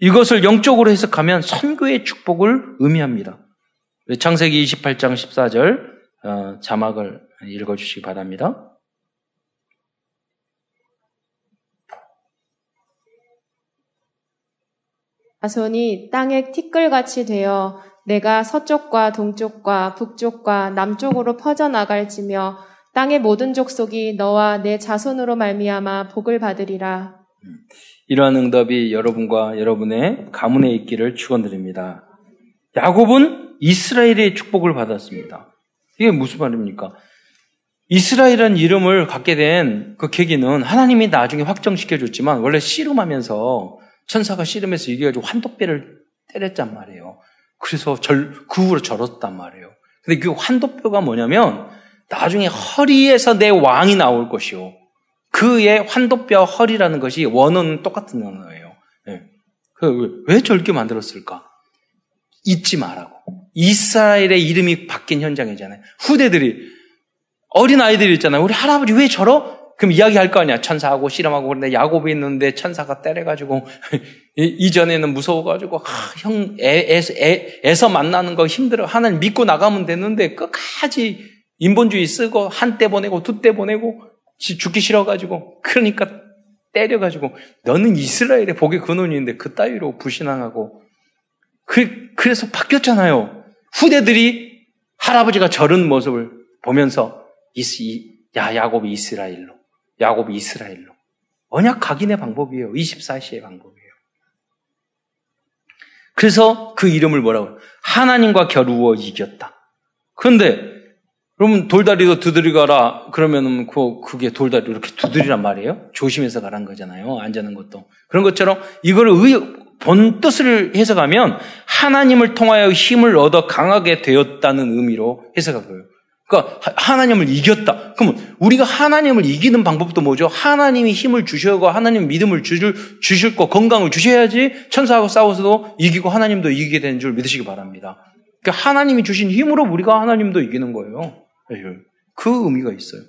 S1: 이것을 영적으로 해석하면 선교의 축복을 의미합니다. 창세기 28장 14절 어, 자막을 읽어주시기 바랍니다.
S2: 자손이 땅의 티끌같이 되어 내가 서쪽과 동쪽과 북쪽과 남쪽으로 퍼져나갈지며 땅의 모든 족속이 너와 내 자손으로 말미암아 복을 받으리라.
S1: 이러한 응답이 여러분과 여러분의 가문에 있기를 축원드립니다. 야곱은 이스라엘의 축복을 받았습니다. 이게 무슨 말입니까? 이스라엘이라는 이름을 갖게 된 그 계기는 하나님이 나중에 확정시켜 줬지만 원래 씨름하면서 천사가 씨름해서 이겨가지고 환도뼈를 때렸단 말이에요. 그래서 절, 그 후로 절었단 말이에요. 근데 그 환도뼈가 뭐냐면 나중에 허리에서 내 왕이 나올 것이요. 그의 환도뼈 허리라는 것이 원어는 똑같은 언어예요. 네. 왜 저렇게 만들었을까? 잊지 말라고. 이스라엘의 이름이 바뀐 현장이잖아요. 후대들이 어린 아이들이 있잖아요. 우리 할아버지 왜 저러? 그럼 이야기할 거 아니야. 천사하고 씨름하고 그런데 야곱이 있는데 천사가 때려가지고 이전에는 무서워가지고 아, 형 애, 애, 애 서 만나는 거 힘들어. 하나님 믿고 나가면 되는데 끝까지 인본주의 쓰고 한 때 보내고 두 때 보내고 죽기 싫어가지고 그러니까 때려가지고 너는 이스라엘의 복의 근원인데 그 따위로 불신앙하고 그, 그래서 바뀌었잖아요. 후대들이 할아버지가 저런 모습을 보면서 이, 야 야곱이 이스라엘로 야곱이 이스라엘로 언약 각인의 방법이에요. 24시의 방법이에요. 그래서 그 이름을 뭐라고 하나님과 겨루어 이겼다. 그런데 그러면 돌다리도 두드리가라. 그러면은 그, 그게 돌다리 이렇게 두드리란 말이에요. 조심해서 가란 거잖아요. 앉는 것도. 그런 것처럼 이걸 의, 본 뜻을 해석하면 하나님을 통하여 힘을 얻어 강하게 되었다는 의미로 해석하고요. 그러니까 하나님을 이겼다. 그러면 우리가 하나님을 이기는 방법도 뭐죠? 하나님이 힘을 주셔고 하나님 믿음을 주실, 주실 거 건강을 주셔야지 천사하고 싸워서도 이기고 하나님도 이기게 되는 줄 믿으시기 바랍니다. 그러니까 하나님이 주신 힘으로 우리가 하나님도 이기는 거예요. 그 의미가 있어요.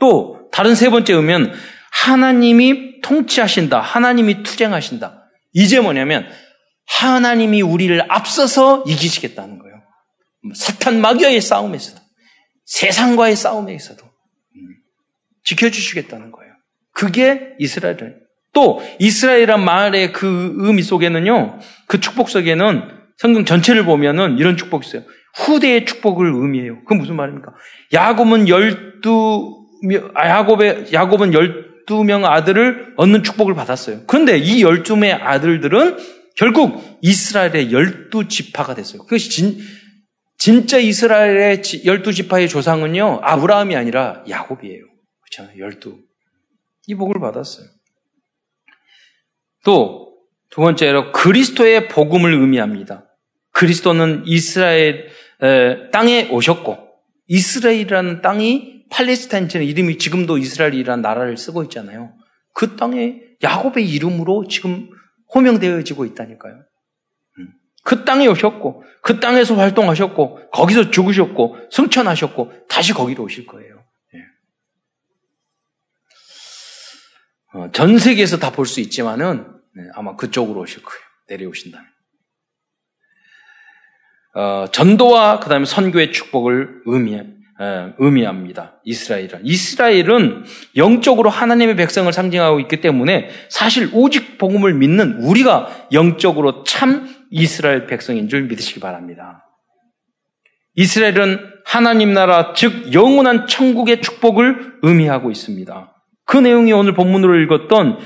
S1: 또 다른 세 번째 의미는 하나님이 통치하신다. 하나님이 투쟁하신다. 이제 뭐냐면 하나님이 우리를 앞서서 이기시겠다는 거예요. 사탄 마귀와의 싸움에서도 세상과의 싸움에서도 음, 지켜주시겠다는 거예요. 그게 이스라엘. 또 이스라엘이란 말의 그 의미 속에는요. 그 축복 속에는 성경 전체를 보면은 이런 축복이 있어요. 후대의 축복을 의미해요. 그 무슨 말입니까? 야곱은 열두 아, 야곱의 야곱은 열두 명 아들을 얻는 축복을 받았어요. 그런데 이 열두 명의 아들들은 결국 이스라엘의 열두 지파가 됐어요. 그것이 진, 진짜 이스라엘의 열두 지파의 조상은요 아브라함이 아니라 야곱이에요. 그렇잖아요. 열두 이 복을 받았어요. 또 두 번째로 그리스도의 복음을 의미합니다. 그리스도는 이스라엘 땅에 오셨고 이스라엘이라는 땅이 팔레스타인처럼 이름이 지금도 이스라엘이라는 나라를 쓰고 있잖아요. 그 땅에 야곱의 이름으로 지금 호명되어지고 있다니까요. 음. 그 땅에 오셨고 그 땅에서 활동하셨고 거기서 죽으셨고 승천하셨고 다시 거기로 오실 거예요. 예. 어, 전 세계에서 다 볼 수 있지만은 네, 아마 그쪽으로 오실 거예요. 내려오신다면. 어, 전도와 그 다음에 선교의 축복을 의미해 의미합니다. 이스라엘은. 이스라엘은 영적으로 하나님의 백성을 상징하고 있기 때문에 사실 오직 복음을 믿는 우리가 영적으로 참 이스라엘 백성인 줄 믿으시기 바랍니다. 이스라엘은 하나님 나라, 즉 영원한 천국의 축복을 의미하고 있습니다. 그 내용이 오늘 본문으로 읽었던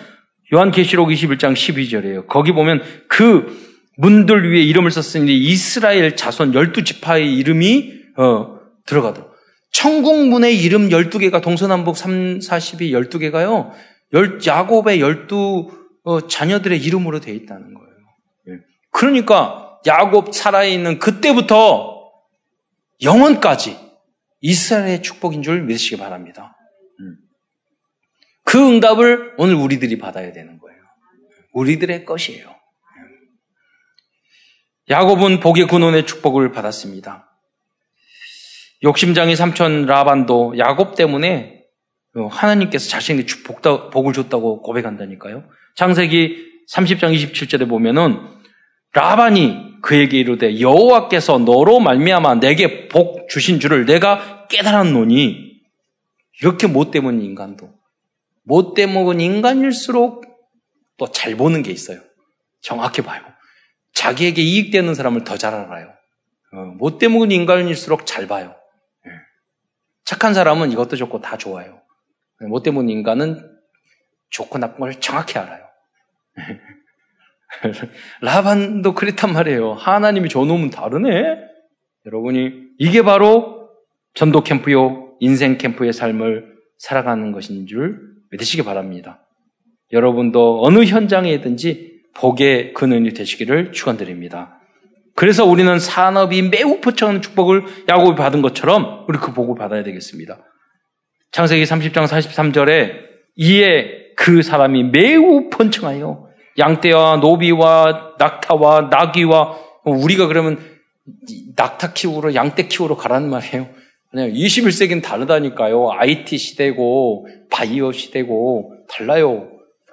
S1: 요한계시록 21장 12절이에요. 거기 보면 그 문들 위에 이름을 썼으니 이스라엘 자손 12지파의 이름이 어, 들어가더라고요. 천국 문의 이름 12개가 동서남북 3, 40이 12개가요. 야곱의 12 어, 자녀들의 이름으로 되어 있다는 거예요. 예. 그러니까 야곱 살아있는 그때부터 영원까지 이스라엘의 축복인 줄 믿으시기 바랍니다. 음. 그 응답을 오늘 우리들이 받아야 되는 거예요. 우리들의 것이에요. 야곱은 복의 근원의 축복을 받았습니다. 욕심장이 삼촌 라반도 야곱 때문에 하나님께서 자신에게 복을 줬다고 고백한다니까요. 창세기 30장 27절에 보면은 라반이 그에게 이르되 여호와께서 너로 말미암아 내게 복 주신 줄을 내가 깨달았노니 이렇게 못돼 먹은 인간도 못돼 먹은 인간일수록 또 잘 보는 게 있어요. 정확히 봐요. 자기에게 이익되는 사람을 더 잘 알아요. 어, 못돼 먹은 인간일수록 잘 봐요. 착한 사람은 이것도 좋고 다 좋아요. 못되면 인간은 좋고 나쁜 걸 정확히 알아요. 라반도 그랬단 말이에요. 하나님이 줘놓으면 다르네? 여러분이, 이게 바로 전도 캠프요, 인생 캠프의 삶을 살아가는 것인 줄 믿으시기 바랍니다. 여러분도 어느 현장에든지 복의 근원이 되시기를 축원드립니다. 그래서 우리는 산업이 매우 포착하는 축복을 야곱이 받은 것처럼 우리 그 복을 받아야 되겠습니다. 창세기 30장 43절에 이에 그 사람이 매우 번창하여 양떼와 노비와 낙타와 나귀와 우리가 그러면 낙타 키우러 양떼 키우러 가라는 말이에요. 21세기는 다르다니까요. IT 시대고 바이오 시대고 달라요.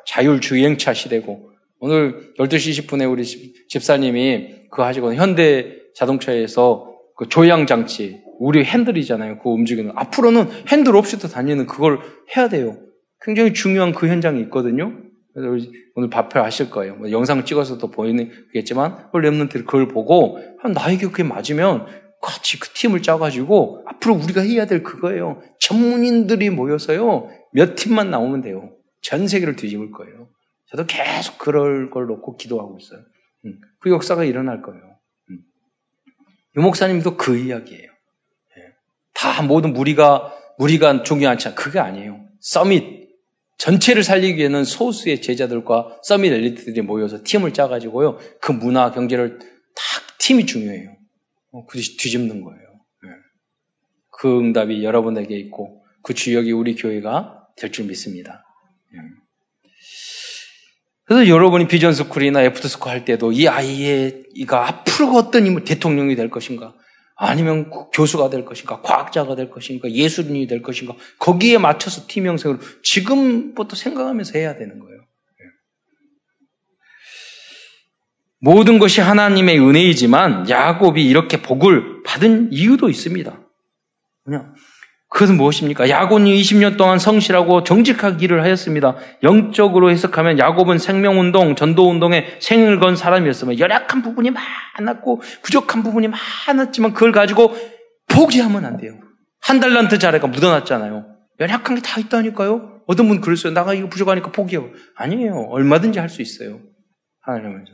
S1: 자율주행차 시대고 오늘 12시 20분에 우리 집사님이 그거 하시고 현대 자동차에서 그 조향 장치 우리 핸들이잖아요. 그 움직이는 앞으로는 핸들 없이도 다니는 그걸 해야 돼요. 굉장히 중요한 그 현장이 있거든요. 그래서 오늘 발표 하실 거예요. 뭐 영상 찍어서도 보이겠지만 랩런트들 그걸 보고 나에게 그게 맞으면 같이 그 팀을 짜가지고 앞으로 우리가 해야 될 그거예요. 전문인들이 모여서요 몇 팀만 나오면 돼요. 전 세계를 뒤집을 거예요. 저도 계속 그럴 걸 놓고 기도하고 있어요. 음, 그 역사가 일어날 거예요. 음. 유 목사님도 그 이야기예요. 예. 다 모든 무리가 무리가 중요하지 않. 그게 아니에요. summit 전체를 살리기 위해는 소수의 제자들과 summit 엘리트들이 모여서 팀을 짜가지고요. 그 문화 경제를 다 팀이 중요해요. 어, 그 뒤집는 거예요. 예. 그 응답이 여러분에게 있고 그 주역이 우리 교회가 될 줄 믿습니다. 예. 그래서 여러분이 vision school이나 after school 할 때도 이 아이가 앞으로 어떤 대통령이 될 것인가, 아니면 교수가 될 것인가, 과학자가 될 것인가, 예술인이 될 것인가, 거기에 맞춰서 팀 형성을 지금부터 생각하면서 해야 되는 거예요. 예. 모든 것이 하나님의 은혜이지만 야곱이 이렇게 복을 받은 이유도 있습니다. 그냥 그것은 무엇입니까? 야곱이 20년 동안 성실하고 정직하게 일을 하였습니다. 영적으로 해석하면 야곱은 생명운동, 전도운동에 생을 건 사람이었으면 열악한 부분이 많았고 부족한 부분이 많았지만 그걸 가지고 포기하면 안 돼요. 한 달란트 자리가 묻어났잖아요. 열악한 게 다 있다니까요. 어떤 분 그랬어요. 나가 이거 부족하니까 포기해요. 아니에요. 얼마든지 할 수 있어요. 하나님은.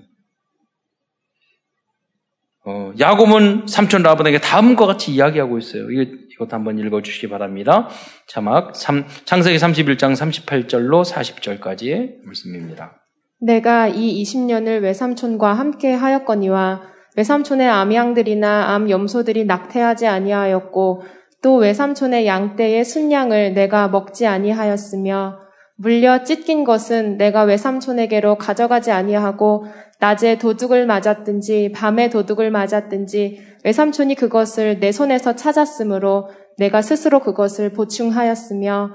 S1: 어, 야곱은 삼촌 라반에게 다음과 같이 이야기하고 있어요. 이거, 이것도 한번 읽어주시기 바랍니다. 자막 3, 창세기 31장 38절로 40절까지의 말씀입니다.
S2: 내가 이 20년을 외삼촌과 함께 하였거니와 외삼촌의 암양들이나 암 염소들이 낙태하지 아니하였고 또 외삼촌의 양떼의 순양을 내가 먹지 아니하였으며 물려 찢긴 것은 내가 외삼촌에게로 가져가지 아니하고 낮에 도둑을 맞았든지 밤에 도둑을 맞았든지 외삼촌이 그것을 내 손에서 찾았으므로 내가 스스로 그것을 보충하였으며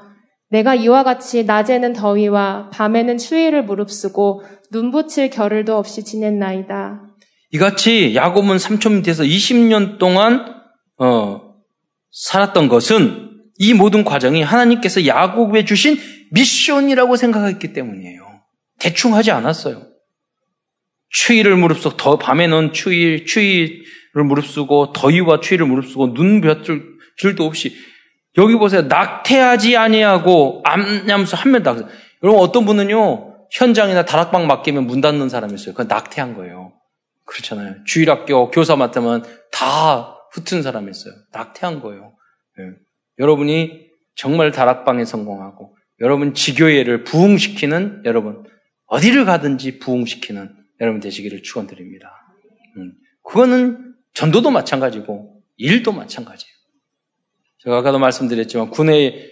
S2: 내가 이와 같이 낮에는 더위와 밤에는 추위를 무릅쓰고 눈 붙일 겨를도 없이 지냈나이다.
S1: 이같이 야곱은 삼촌 밑에서 20년 동안 어, 살았던 것은 이 모든 과정이 하나님께서 야곱에 주신 미션이라고 생각했기 때문이에요. 대충 하지 않았어요. 추위를 무릅쓰고 더 밤에는 추위 추위를 무릅쓰고 더위와 추위를 무릅쓰고 눈볕을 길도 없이 여기 보세요. 낙태하지 아니하고 암냠수 한명 다. 여러분 어떤 분은요 현장이나 다락방 맡기면 문 닫는 사람이 있어요. 그건 낙태한 거예요. 그렇잖아요. 주일학교 교사 맡으면 다 흩은 사람이 있어요. 낙태한 거예요. 네. 여러분이 정말 다락방에 성공하고 여러분 지교회를 부흥시키는 여러분 어디를 가든지 부흥시키는 여러분 되시기를 축원드립니다. 음. 그거는 전도도 마찬가지고 일도 마찬가지예요. 제가 아까도 말씀드렸지만 군에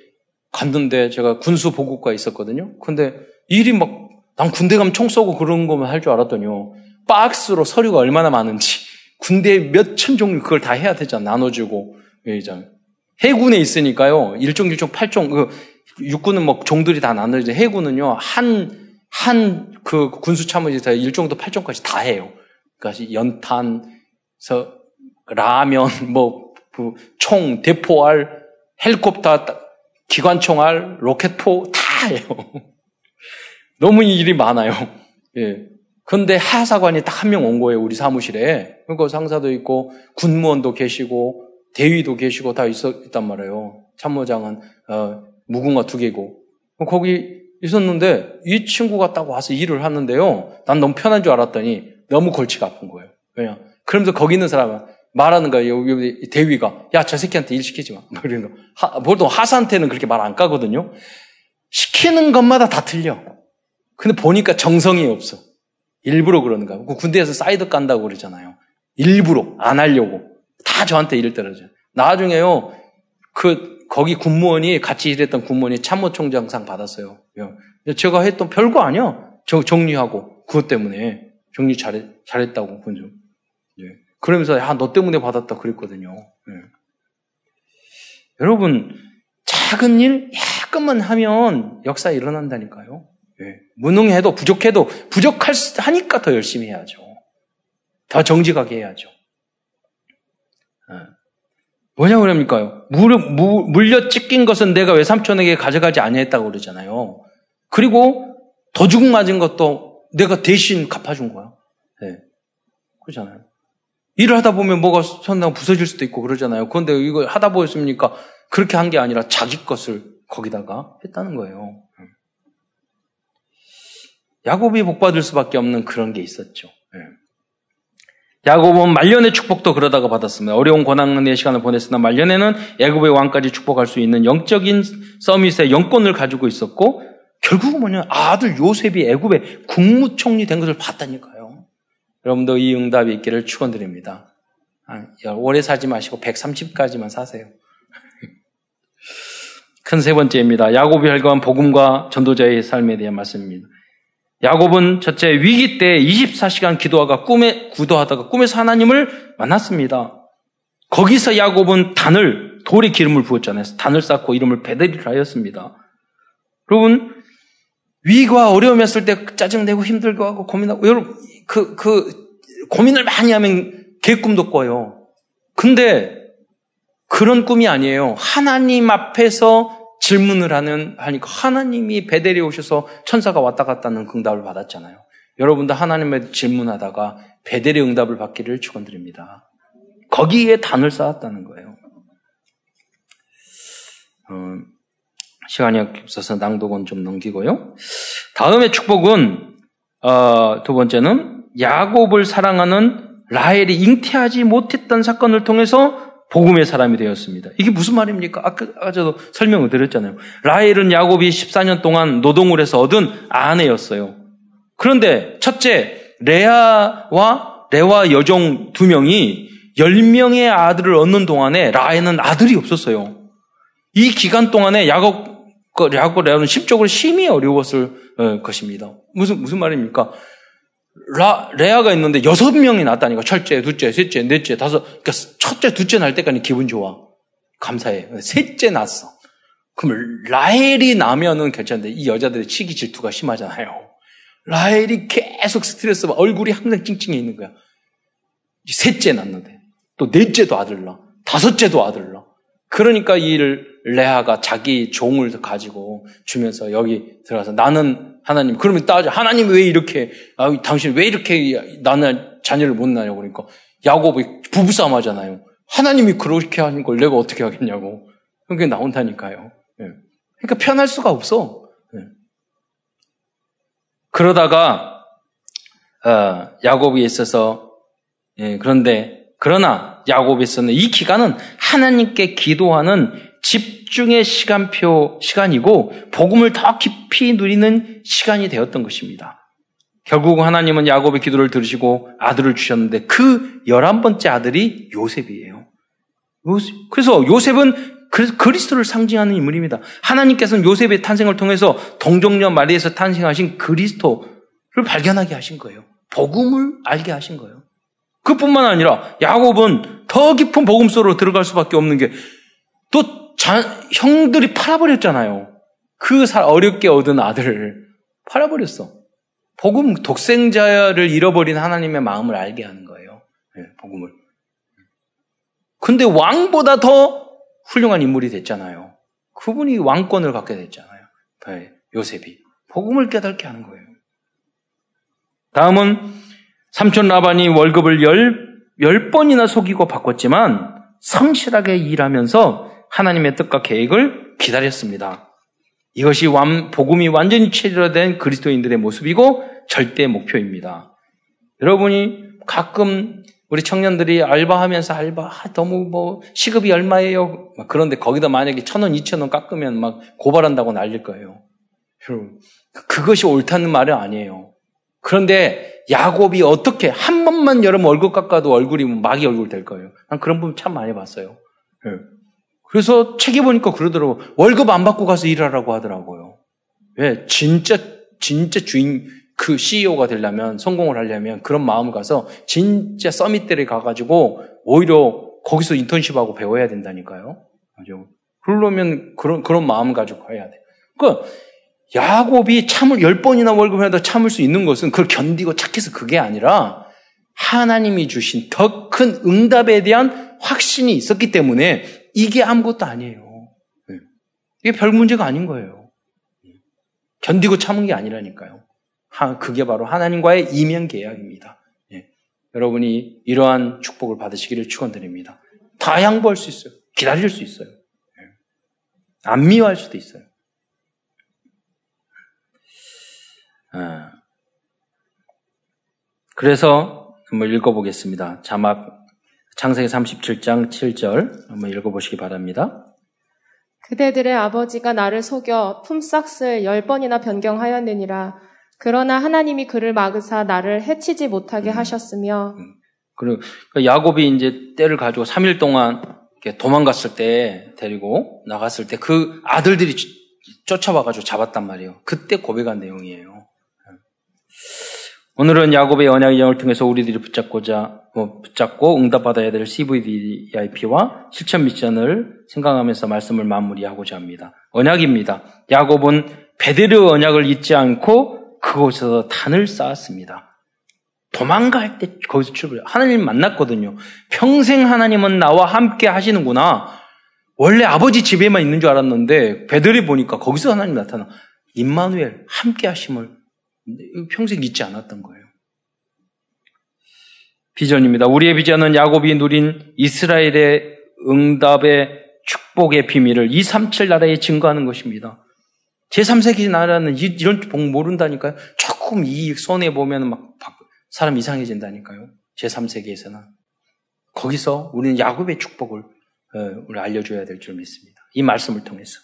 S1: 갔는데 제가 군수 보급과에 있었거든요. 근데 일이 막 난 군대 가면 총 쏘고 그런 거만 할 줄 알았더니요. 박스로 서류가 얼마나 많은지 군대 몇천 종류 그걸 다 해야 되잖아. 나눠주고 회장. 해군에 있으니까요. 일종 일종 팔종 그 육군은 뭐 종들이 다 나눠져. 해군은요 한 한 그 군수 참모에서 일종도 팔종까지 다 해요. 그러니까 연탄 서 라면 뭐 총, 대포알, 헬리콥터, 기관총알, 로켓포 다 해요. 너무 일이 많아요. 예. 근데 하사관이 딱 한 명 온 거예요, 우리 사무실에. 그러니까 상사도 있고, 군무원도 계시고, 대위도 계시고 다 있었, 있단 말이에요. 참모장은, 어, 무궁화 두 개고. 거기 있었는데, 이 친구가 딱 와서 일을 하는데요. 난 너무 편한 줄 알았더니, 너무 골치가 아픈 거예요. 왜냐. 그러면서 거기 있는 사람은, 말하는 거예요. 여기 대위가. 야, 저 새끼한테 일 시키지 마. 뭐 이런 거. 하, 보통 하사한테는 그렇게 말 안 까거든요. 시키는 것마다 다 틀려. 근데 보니까 정성이 없어. 일부러 그러는가. 그 군대에서 사이드 깐다고 그러잖아요. 일부러. 안 하려고. 다 저한테 일을 떨어져요. 나중에요. 그, 거기 군무원이, 같이 일했던 군무원이 참모총장상 받았어요. 제가 했던 별거 아니야. 저 정리하고. 그것 때문에. 정리 잘했, 잘했다고, 군주. 예. 그러면서 야, 너 때문에 받았다 그랬거든요. 네. 여러분 작은 일 약간만 하면 역사 일어난다니까요. 네. 무능해도 부족해도 부족할 하니까 더 열심히 해야죠. 더 정직하게 해야죠. 네. 뭐냐고 그럽니까요? 물, 물, 물려 찢긴 것은 내가 외삼촌에게 가져가지 아니했다고 그러잖아요. 그리고 더 죽음 맞은 것도 내가 대신 갚아준 거야. 네. 그렇잖아요. 일을 하다 보면 뭐가 손나고 부서질 수도 있고 그러잖아요. 그런데 이거 하다 보였습니까? 그렇게 한 게 아니라 자기 것을 거기다가 했다는 거예요. 야곱이 복받을 수밖에 없는 그런 게 있었죠. 예. 야곱은 말년의 축복도 그러다가 받았습니다. 어려운 고난의 시간을 보냈으나 말년에는 야곱의 왕까지 축복할 수 있는 영적인 서밋의 영권을 가지고 있었고 결국은 뭐냐 아들 요셉이 애굽의 국무총리 된 것을 봤다니까요. 여러분도 이 응답이 있기를 축원드립니다. 아, 오래 살지 마시고 130까지만 사세요. 큰 세 번째입니다. 야곱이 혈관 복음과 전도자의 삶에 대한 말씀입니다. 야곱은 첫째 위기 때 24시간 기도하가 꿈에 구도하다가 꿈에서 하나님을 만났습니다. 거기서 야곱은 단을 돌에 기름을 부었잖아요. 단을 쌓고 이름을 베델이라 하였습니다. 여러분 위기와 어려움이었을 때 짜증내고 힘들고 하고 고민하고 여러분 그, 그, 고민을 많이 하면 개꿈도 꿔요. 근데 그런 꿈이 아니에요. 하나님 앞에서 질문을 하는, 하니까 하나님이 베델에 오셔서 천사가 왔다 갔다 하는 응답을 받았잖아요. 여러분도 하나님의 질문하다가 베델의 응답을 받기를 축원드립니다. 거기에 단을 쌓았다는 거예요. 어, 시간이 없어서 낭독은 좀 넘기고요. 다음의 축복은 어, 두 번째는 야곱을 사랑하는 라헬이 잉태하지 못했던 사건을 통해서 복음의 사람이 되었습니다. 이게 무슨 말입니까? 아까, 저도 설명을 드렸잖아요. 라헬은 야곱이 14년 동안 노동을 해서 얻은 아내였어요. 그런데 첫째, 레아와 레와 여종 두 명이 10명의 아들을 얻는 동안에 라헬은 아들이 없었어요. 이 기간 동안에 야곱, 야곱 레아는 심적으로 심히 어려웠을 어, 것입니다. 무슨, 무슨 말입니까? 라, 레아가 있는데 여섯 명이 낳았다니까. 첫째, 둘째, 셋째, 넷째, 다섯. 그러니까 첫째, 둘째 낳을 때까지 기분 좋아. 감사해. 셋째 낳았어. 그럼 라헬이 나면은 괜찮은데 이 여자들의 치기 질투가 심하잖아요. 라헬이 계속 스트레스 받 얼굴이 항상 찡찡해 있는 거야. 셋째 낳는데 또 넷째도 아들 낳, 다섯째도 아들 낳. 그러니까 이 레아가 자기 종을 가지고 주면서 여기 들어가서 나는 하나님 그러면 따져 하나님 왜 이렇게 아, 당신 왜 이렇게 나는 자녀를 못 낳냐고 그러니까 야곱이 부부싸움 하잖아요. 하나님이 그렇게 하는 걸 내가 어떻게 하겠냐고. 그게 나온다니까요. 예. 그러니까 편할 수가 없어. 예. 그러다가 어, 야곱이 있어서 예, 그런데 그러나 야곱에서는 이 기간은 하나님께 기도하는 집중의 시간표 시간이고 복음을 더 깊이 누리는 시간이 되었던 것입니다. 결국 하나님은 야곱의 기도를 들으시고 아들을 주셨는데 그 열한 번째 아들이 요셉이에요. 그래서 요셉은 그리스도를 상징하는 인물입니다. 하나님께서는 요셉의 탄생을 통해서 동정녀 마리에서 탄생하신 그리스도를 발견하게 하신 거예요. 복음을 알게 하신 거예요. 그뿐만 아니라 야곱은 더 깊은 복음 속으로 들어갈 수밖에 없는 게 또 형들이 팔아버렸잖아요. 그 어렵게 얻은 아들을 팔아버렸어. 복음 독생자를 잃어버린 하나님의 마음을 알게 하는 거예요. 네, 복음을. 근데 왕보다 더 훌륭한 인물이 됐잖아요. 그분이 왕권을 갖게 됐잖아요. 네, 요셉이. 복음을 깨닫게 하는 거예요. 다음은 삼촌 라반이 월급을 열, 열 번이나 속이고 바꿨지만 성실하게 일하면서 하나님의 뜻과 계획을 기다렸습니다. 이것이 완, 복음이 완전히 체질화된 그리스도인들의 모습이고 절대 목표입니다. 여러분이 가끔 우리 청년들이 알바하면서 알바 아, 너무 뭐 시급이 얼마예요? 그런데 거기다 만약에 천 원, 이천 원 깎으면 막 고발한다고 난릴 거예요. 그것이 옳다는 말은 아니에요. 그런데 야곱이 어떻게 한 번만 여러분 얼굴 깎아도 얼굴이 막이 얼굴 될 거예요. 난 그런 분 참 많이 봤어요. 네. 그래서 책에 보니까 그러더라고 월급 안 받고 가서 일하라고 하더라고요. 왜 진짜 진짜 주인 그 CEO가 되려면 성공을 하려면 그런 마음을 가서 진짜 서밋들에 가가지고 오히려 거기서 인턴십하고 배워야 된다니까요. 맞죠? 그러려면 그런 그런 마음 가지고 가야 돼. 그 야곱이 참을 열 번이나 월급을 해도 참을 수 있는 것은 그걸 견디고 착해서 그게 아니라 하나님이 주신 더 큰 응답에 대한 확신이 있었기 때문에 이게 아무것도 아니에요. 네. 이게 별 문제가 아닌 거예요. 견디고 참은 게 아니라니까요. 그게 바로 하나님과의 이면 계약입니다. 예. 여러분이 이러한 축복을 받으시기를 축원드립니다. 다 양보할 수 있어요. 기다릴 수 있어요. 예. 안 미워할 수도 있어요. 아. 그래서 한번 읽어보겠습니다. 자막 창세기 37장 7절 한번 읽어보시기 바랍니다.
S2: 그대들의 아버지가 나를 속여 품삯을 열 번이나 변경하였느니라. 그러나 하나님이 그를 막으사 나를 해치지 못하게 음. 하셨으며. 음.
S1: 그리고 그 야곱이 이제 때를 가지고 3일 동안 도망갔을 때 데리고 나갔을 때 그 아들들이 쫓아와가지고 잡았단 말이에요. 그때 고백한 내용이에요. 오늘은 야곱의 언약의 영을 통해서 우리들이 붙잡고자 뭐 붙잡고 응답받아야 될 CVDIP와 실천 미션을 생각하면서 말씀을 마무리하고자 합니다. 언약입니다. 야곱은 베드르 언약을 잊지 않고 그곳에서 단을 쌓았습니다. 도망갈 때 거기서 출발. 하나님 만났거든요. 평생 하나님은 나와 함께 하시는구나. 원래 아버지 집에만 있는 줄 알았는데 베드르 보니까 거기서 하나님 나타나. 임마누엘 함께 하심을 평생 잊지 않았던 거예요. 비전입니다. 우리의 비전은 야곱이 누린 이스라엘의 응답의 축복의 비밀을 237 나라에 증거하는 것입니다. 제3세기 나라는 이런 복 모른다니까요. 조금 이익 손해 보면 막 사람 이상해진다니까요. 제3세기에서는. 거기서 우리는 야곱의 축복을 어, 알려줘야 될 줄 믿습니다. 이 말씀을 통해서.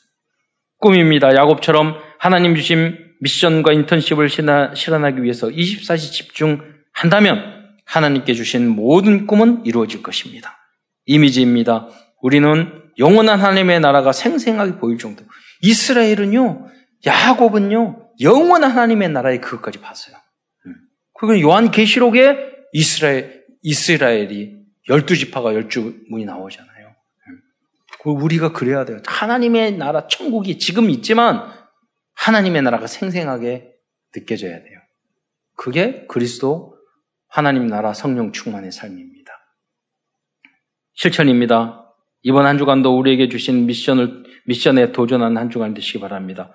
S1: 꿈입니다. 야곱처럼 하나님 주신 미션과 인턴십을 실현하기 위해서 24시 집중한다면 하나님께 주신 모든 꿈은 이루어질 것입니다. 이미지입니다. 우리는 영원한 하나님의 나라가 생생하게 보일 정도. 이스라엘은요, 야곱은요, 영원한 하나님의 나라에 그것까지 봤어요. 그건 요한 계시록에 이스라엘 이스라엘이 열두 지파가 열두 문이 나오잖아요. 우리가 그래야 돼요. 하나님의 나라 천국이 지금 있지만 하나님의 나라가 생생하게 느껴져야 돼요. 그게 그리스도 하나님 나라 성령 충만의 삶입니다. 실천입니다. 이번 한 주간도 우리에게 주신 미션을 미션에 도전하는 한 주간 되시기 바랍니다.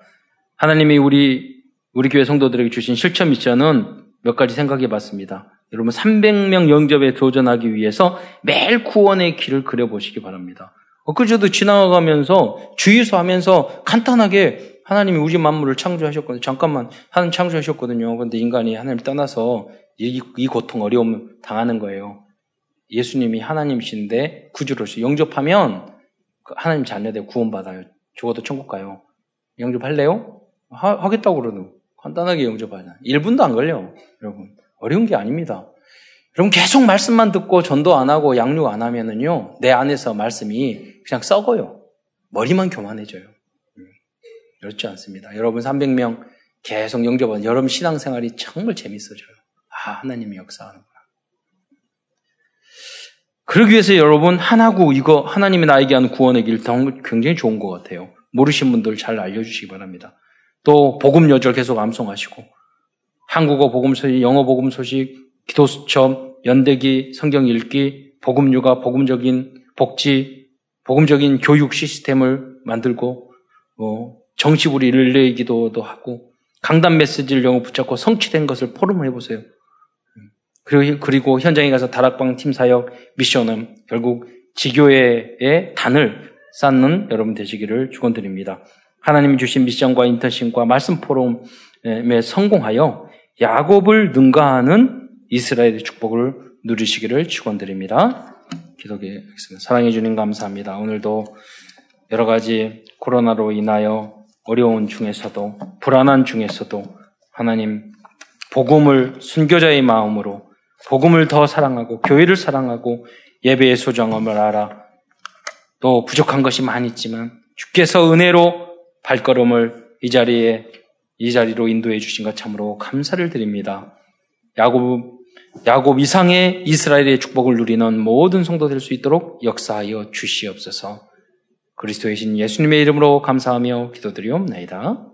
S1: 하나님이 우리 우리 교회 성도들에게 주신 실천 미션은 몇 가지 생각해 봤습니다. 여러분 300명 영접에 도전하기 위해서 매일 구원의 길을 그려 보시기 바랍니다. 엊그제도 지나가면서 주의소 하면서 간단하게 하나님이 우리 만물을 창조하셨거든요. 잠깐만 하나님 창조하셨거든요. 그런데 인간이 하나님을 떠나서 이, 이 고통 어려움 당하는 거예요. 예수님이 하나님이신데 구주로서 영접하면 그 하나님 자녀들 구원받아요. 죽어도 천국 가요. 영접할래요? 하, 겠다고 그러는 간단하게 영접하자. 1분도 안 걸려. 여러분. 어려운 게 아닙니다. 여러분 계속 말씀만 듣고 전도 안 하고 양육 안 하면은요, 내 안에서 말씀이 그냥 썩어요. 머리만 교만해져요. 음, 그렇지 않습니다. 여러분 300명 계속 영접하는 여러분 신앙생활이 정말 재밌어져요. 아, 하나님이 역사하는구나. 그러기 위해서 여러분 하나구 이거 하나님이 나에게 한 구원의 길 굉장히 좋은 것 같아요. 모르신 분들 잘 알려주시기 바랍니다. 또 복음 여절 계속 암송하시고 한국어 복음 소식, 영어 복음 소식, 기도 수첩, 연대기, 성경 읽기, 복음 육아, 복음적인 복지, 복음적인 교육 시스템을 만들고 어, 정식으로 릴레이 기도도 하고 강단 메시지를 영어 붙잡고 성취된 것을 포럼을 해보세요. 그리고, 그리고 현장에 가서 다락방 팀 사역 미션은 결국 지교회의 단을 쌓는 여러분 되시기를 축원드립니다. 하나님이 주신 미션과 인턴십과 말씀 포럼에 성공하여 야곱을 능가하는 이스라엘의 축복을 누리시기를 축원드립니다. 기도하겠습니다. 사랑해 주님 감사합니다. 오늘도 여러 가지 코로나로 인하여 어려운 중에서도 불안한 중에서도 하나님 복음을 순교자의 마음으로 복음을 더 사랑하고 교회를 사랑하고 예배의 소중함을 알아 또 부족한 것이 많이 있지만 주께서 은혜로 발걸음을 이 자리에 이 자리로 인도해 주신 것 참으로 감사를 드립니다. 야곱, 야곱 이상의 이스라엘의 축복을 누리는 모든 성도 될 수 있도록 역사하여 주시옵소서. 그리스도의 신 예수님의 이름으로 감사하며 기도드리옵나이다.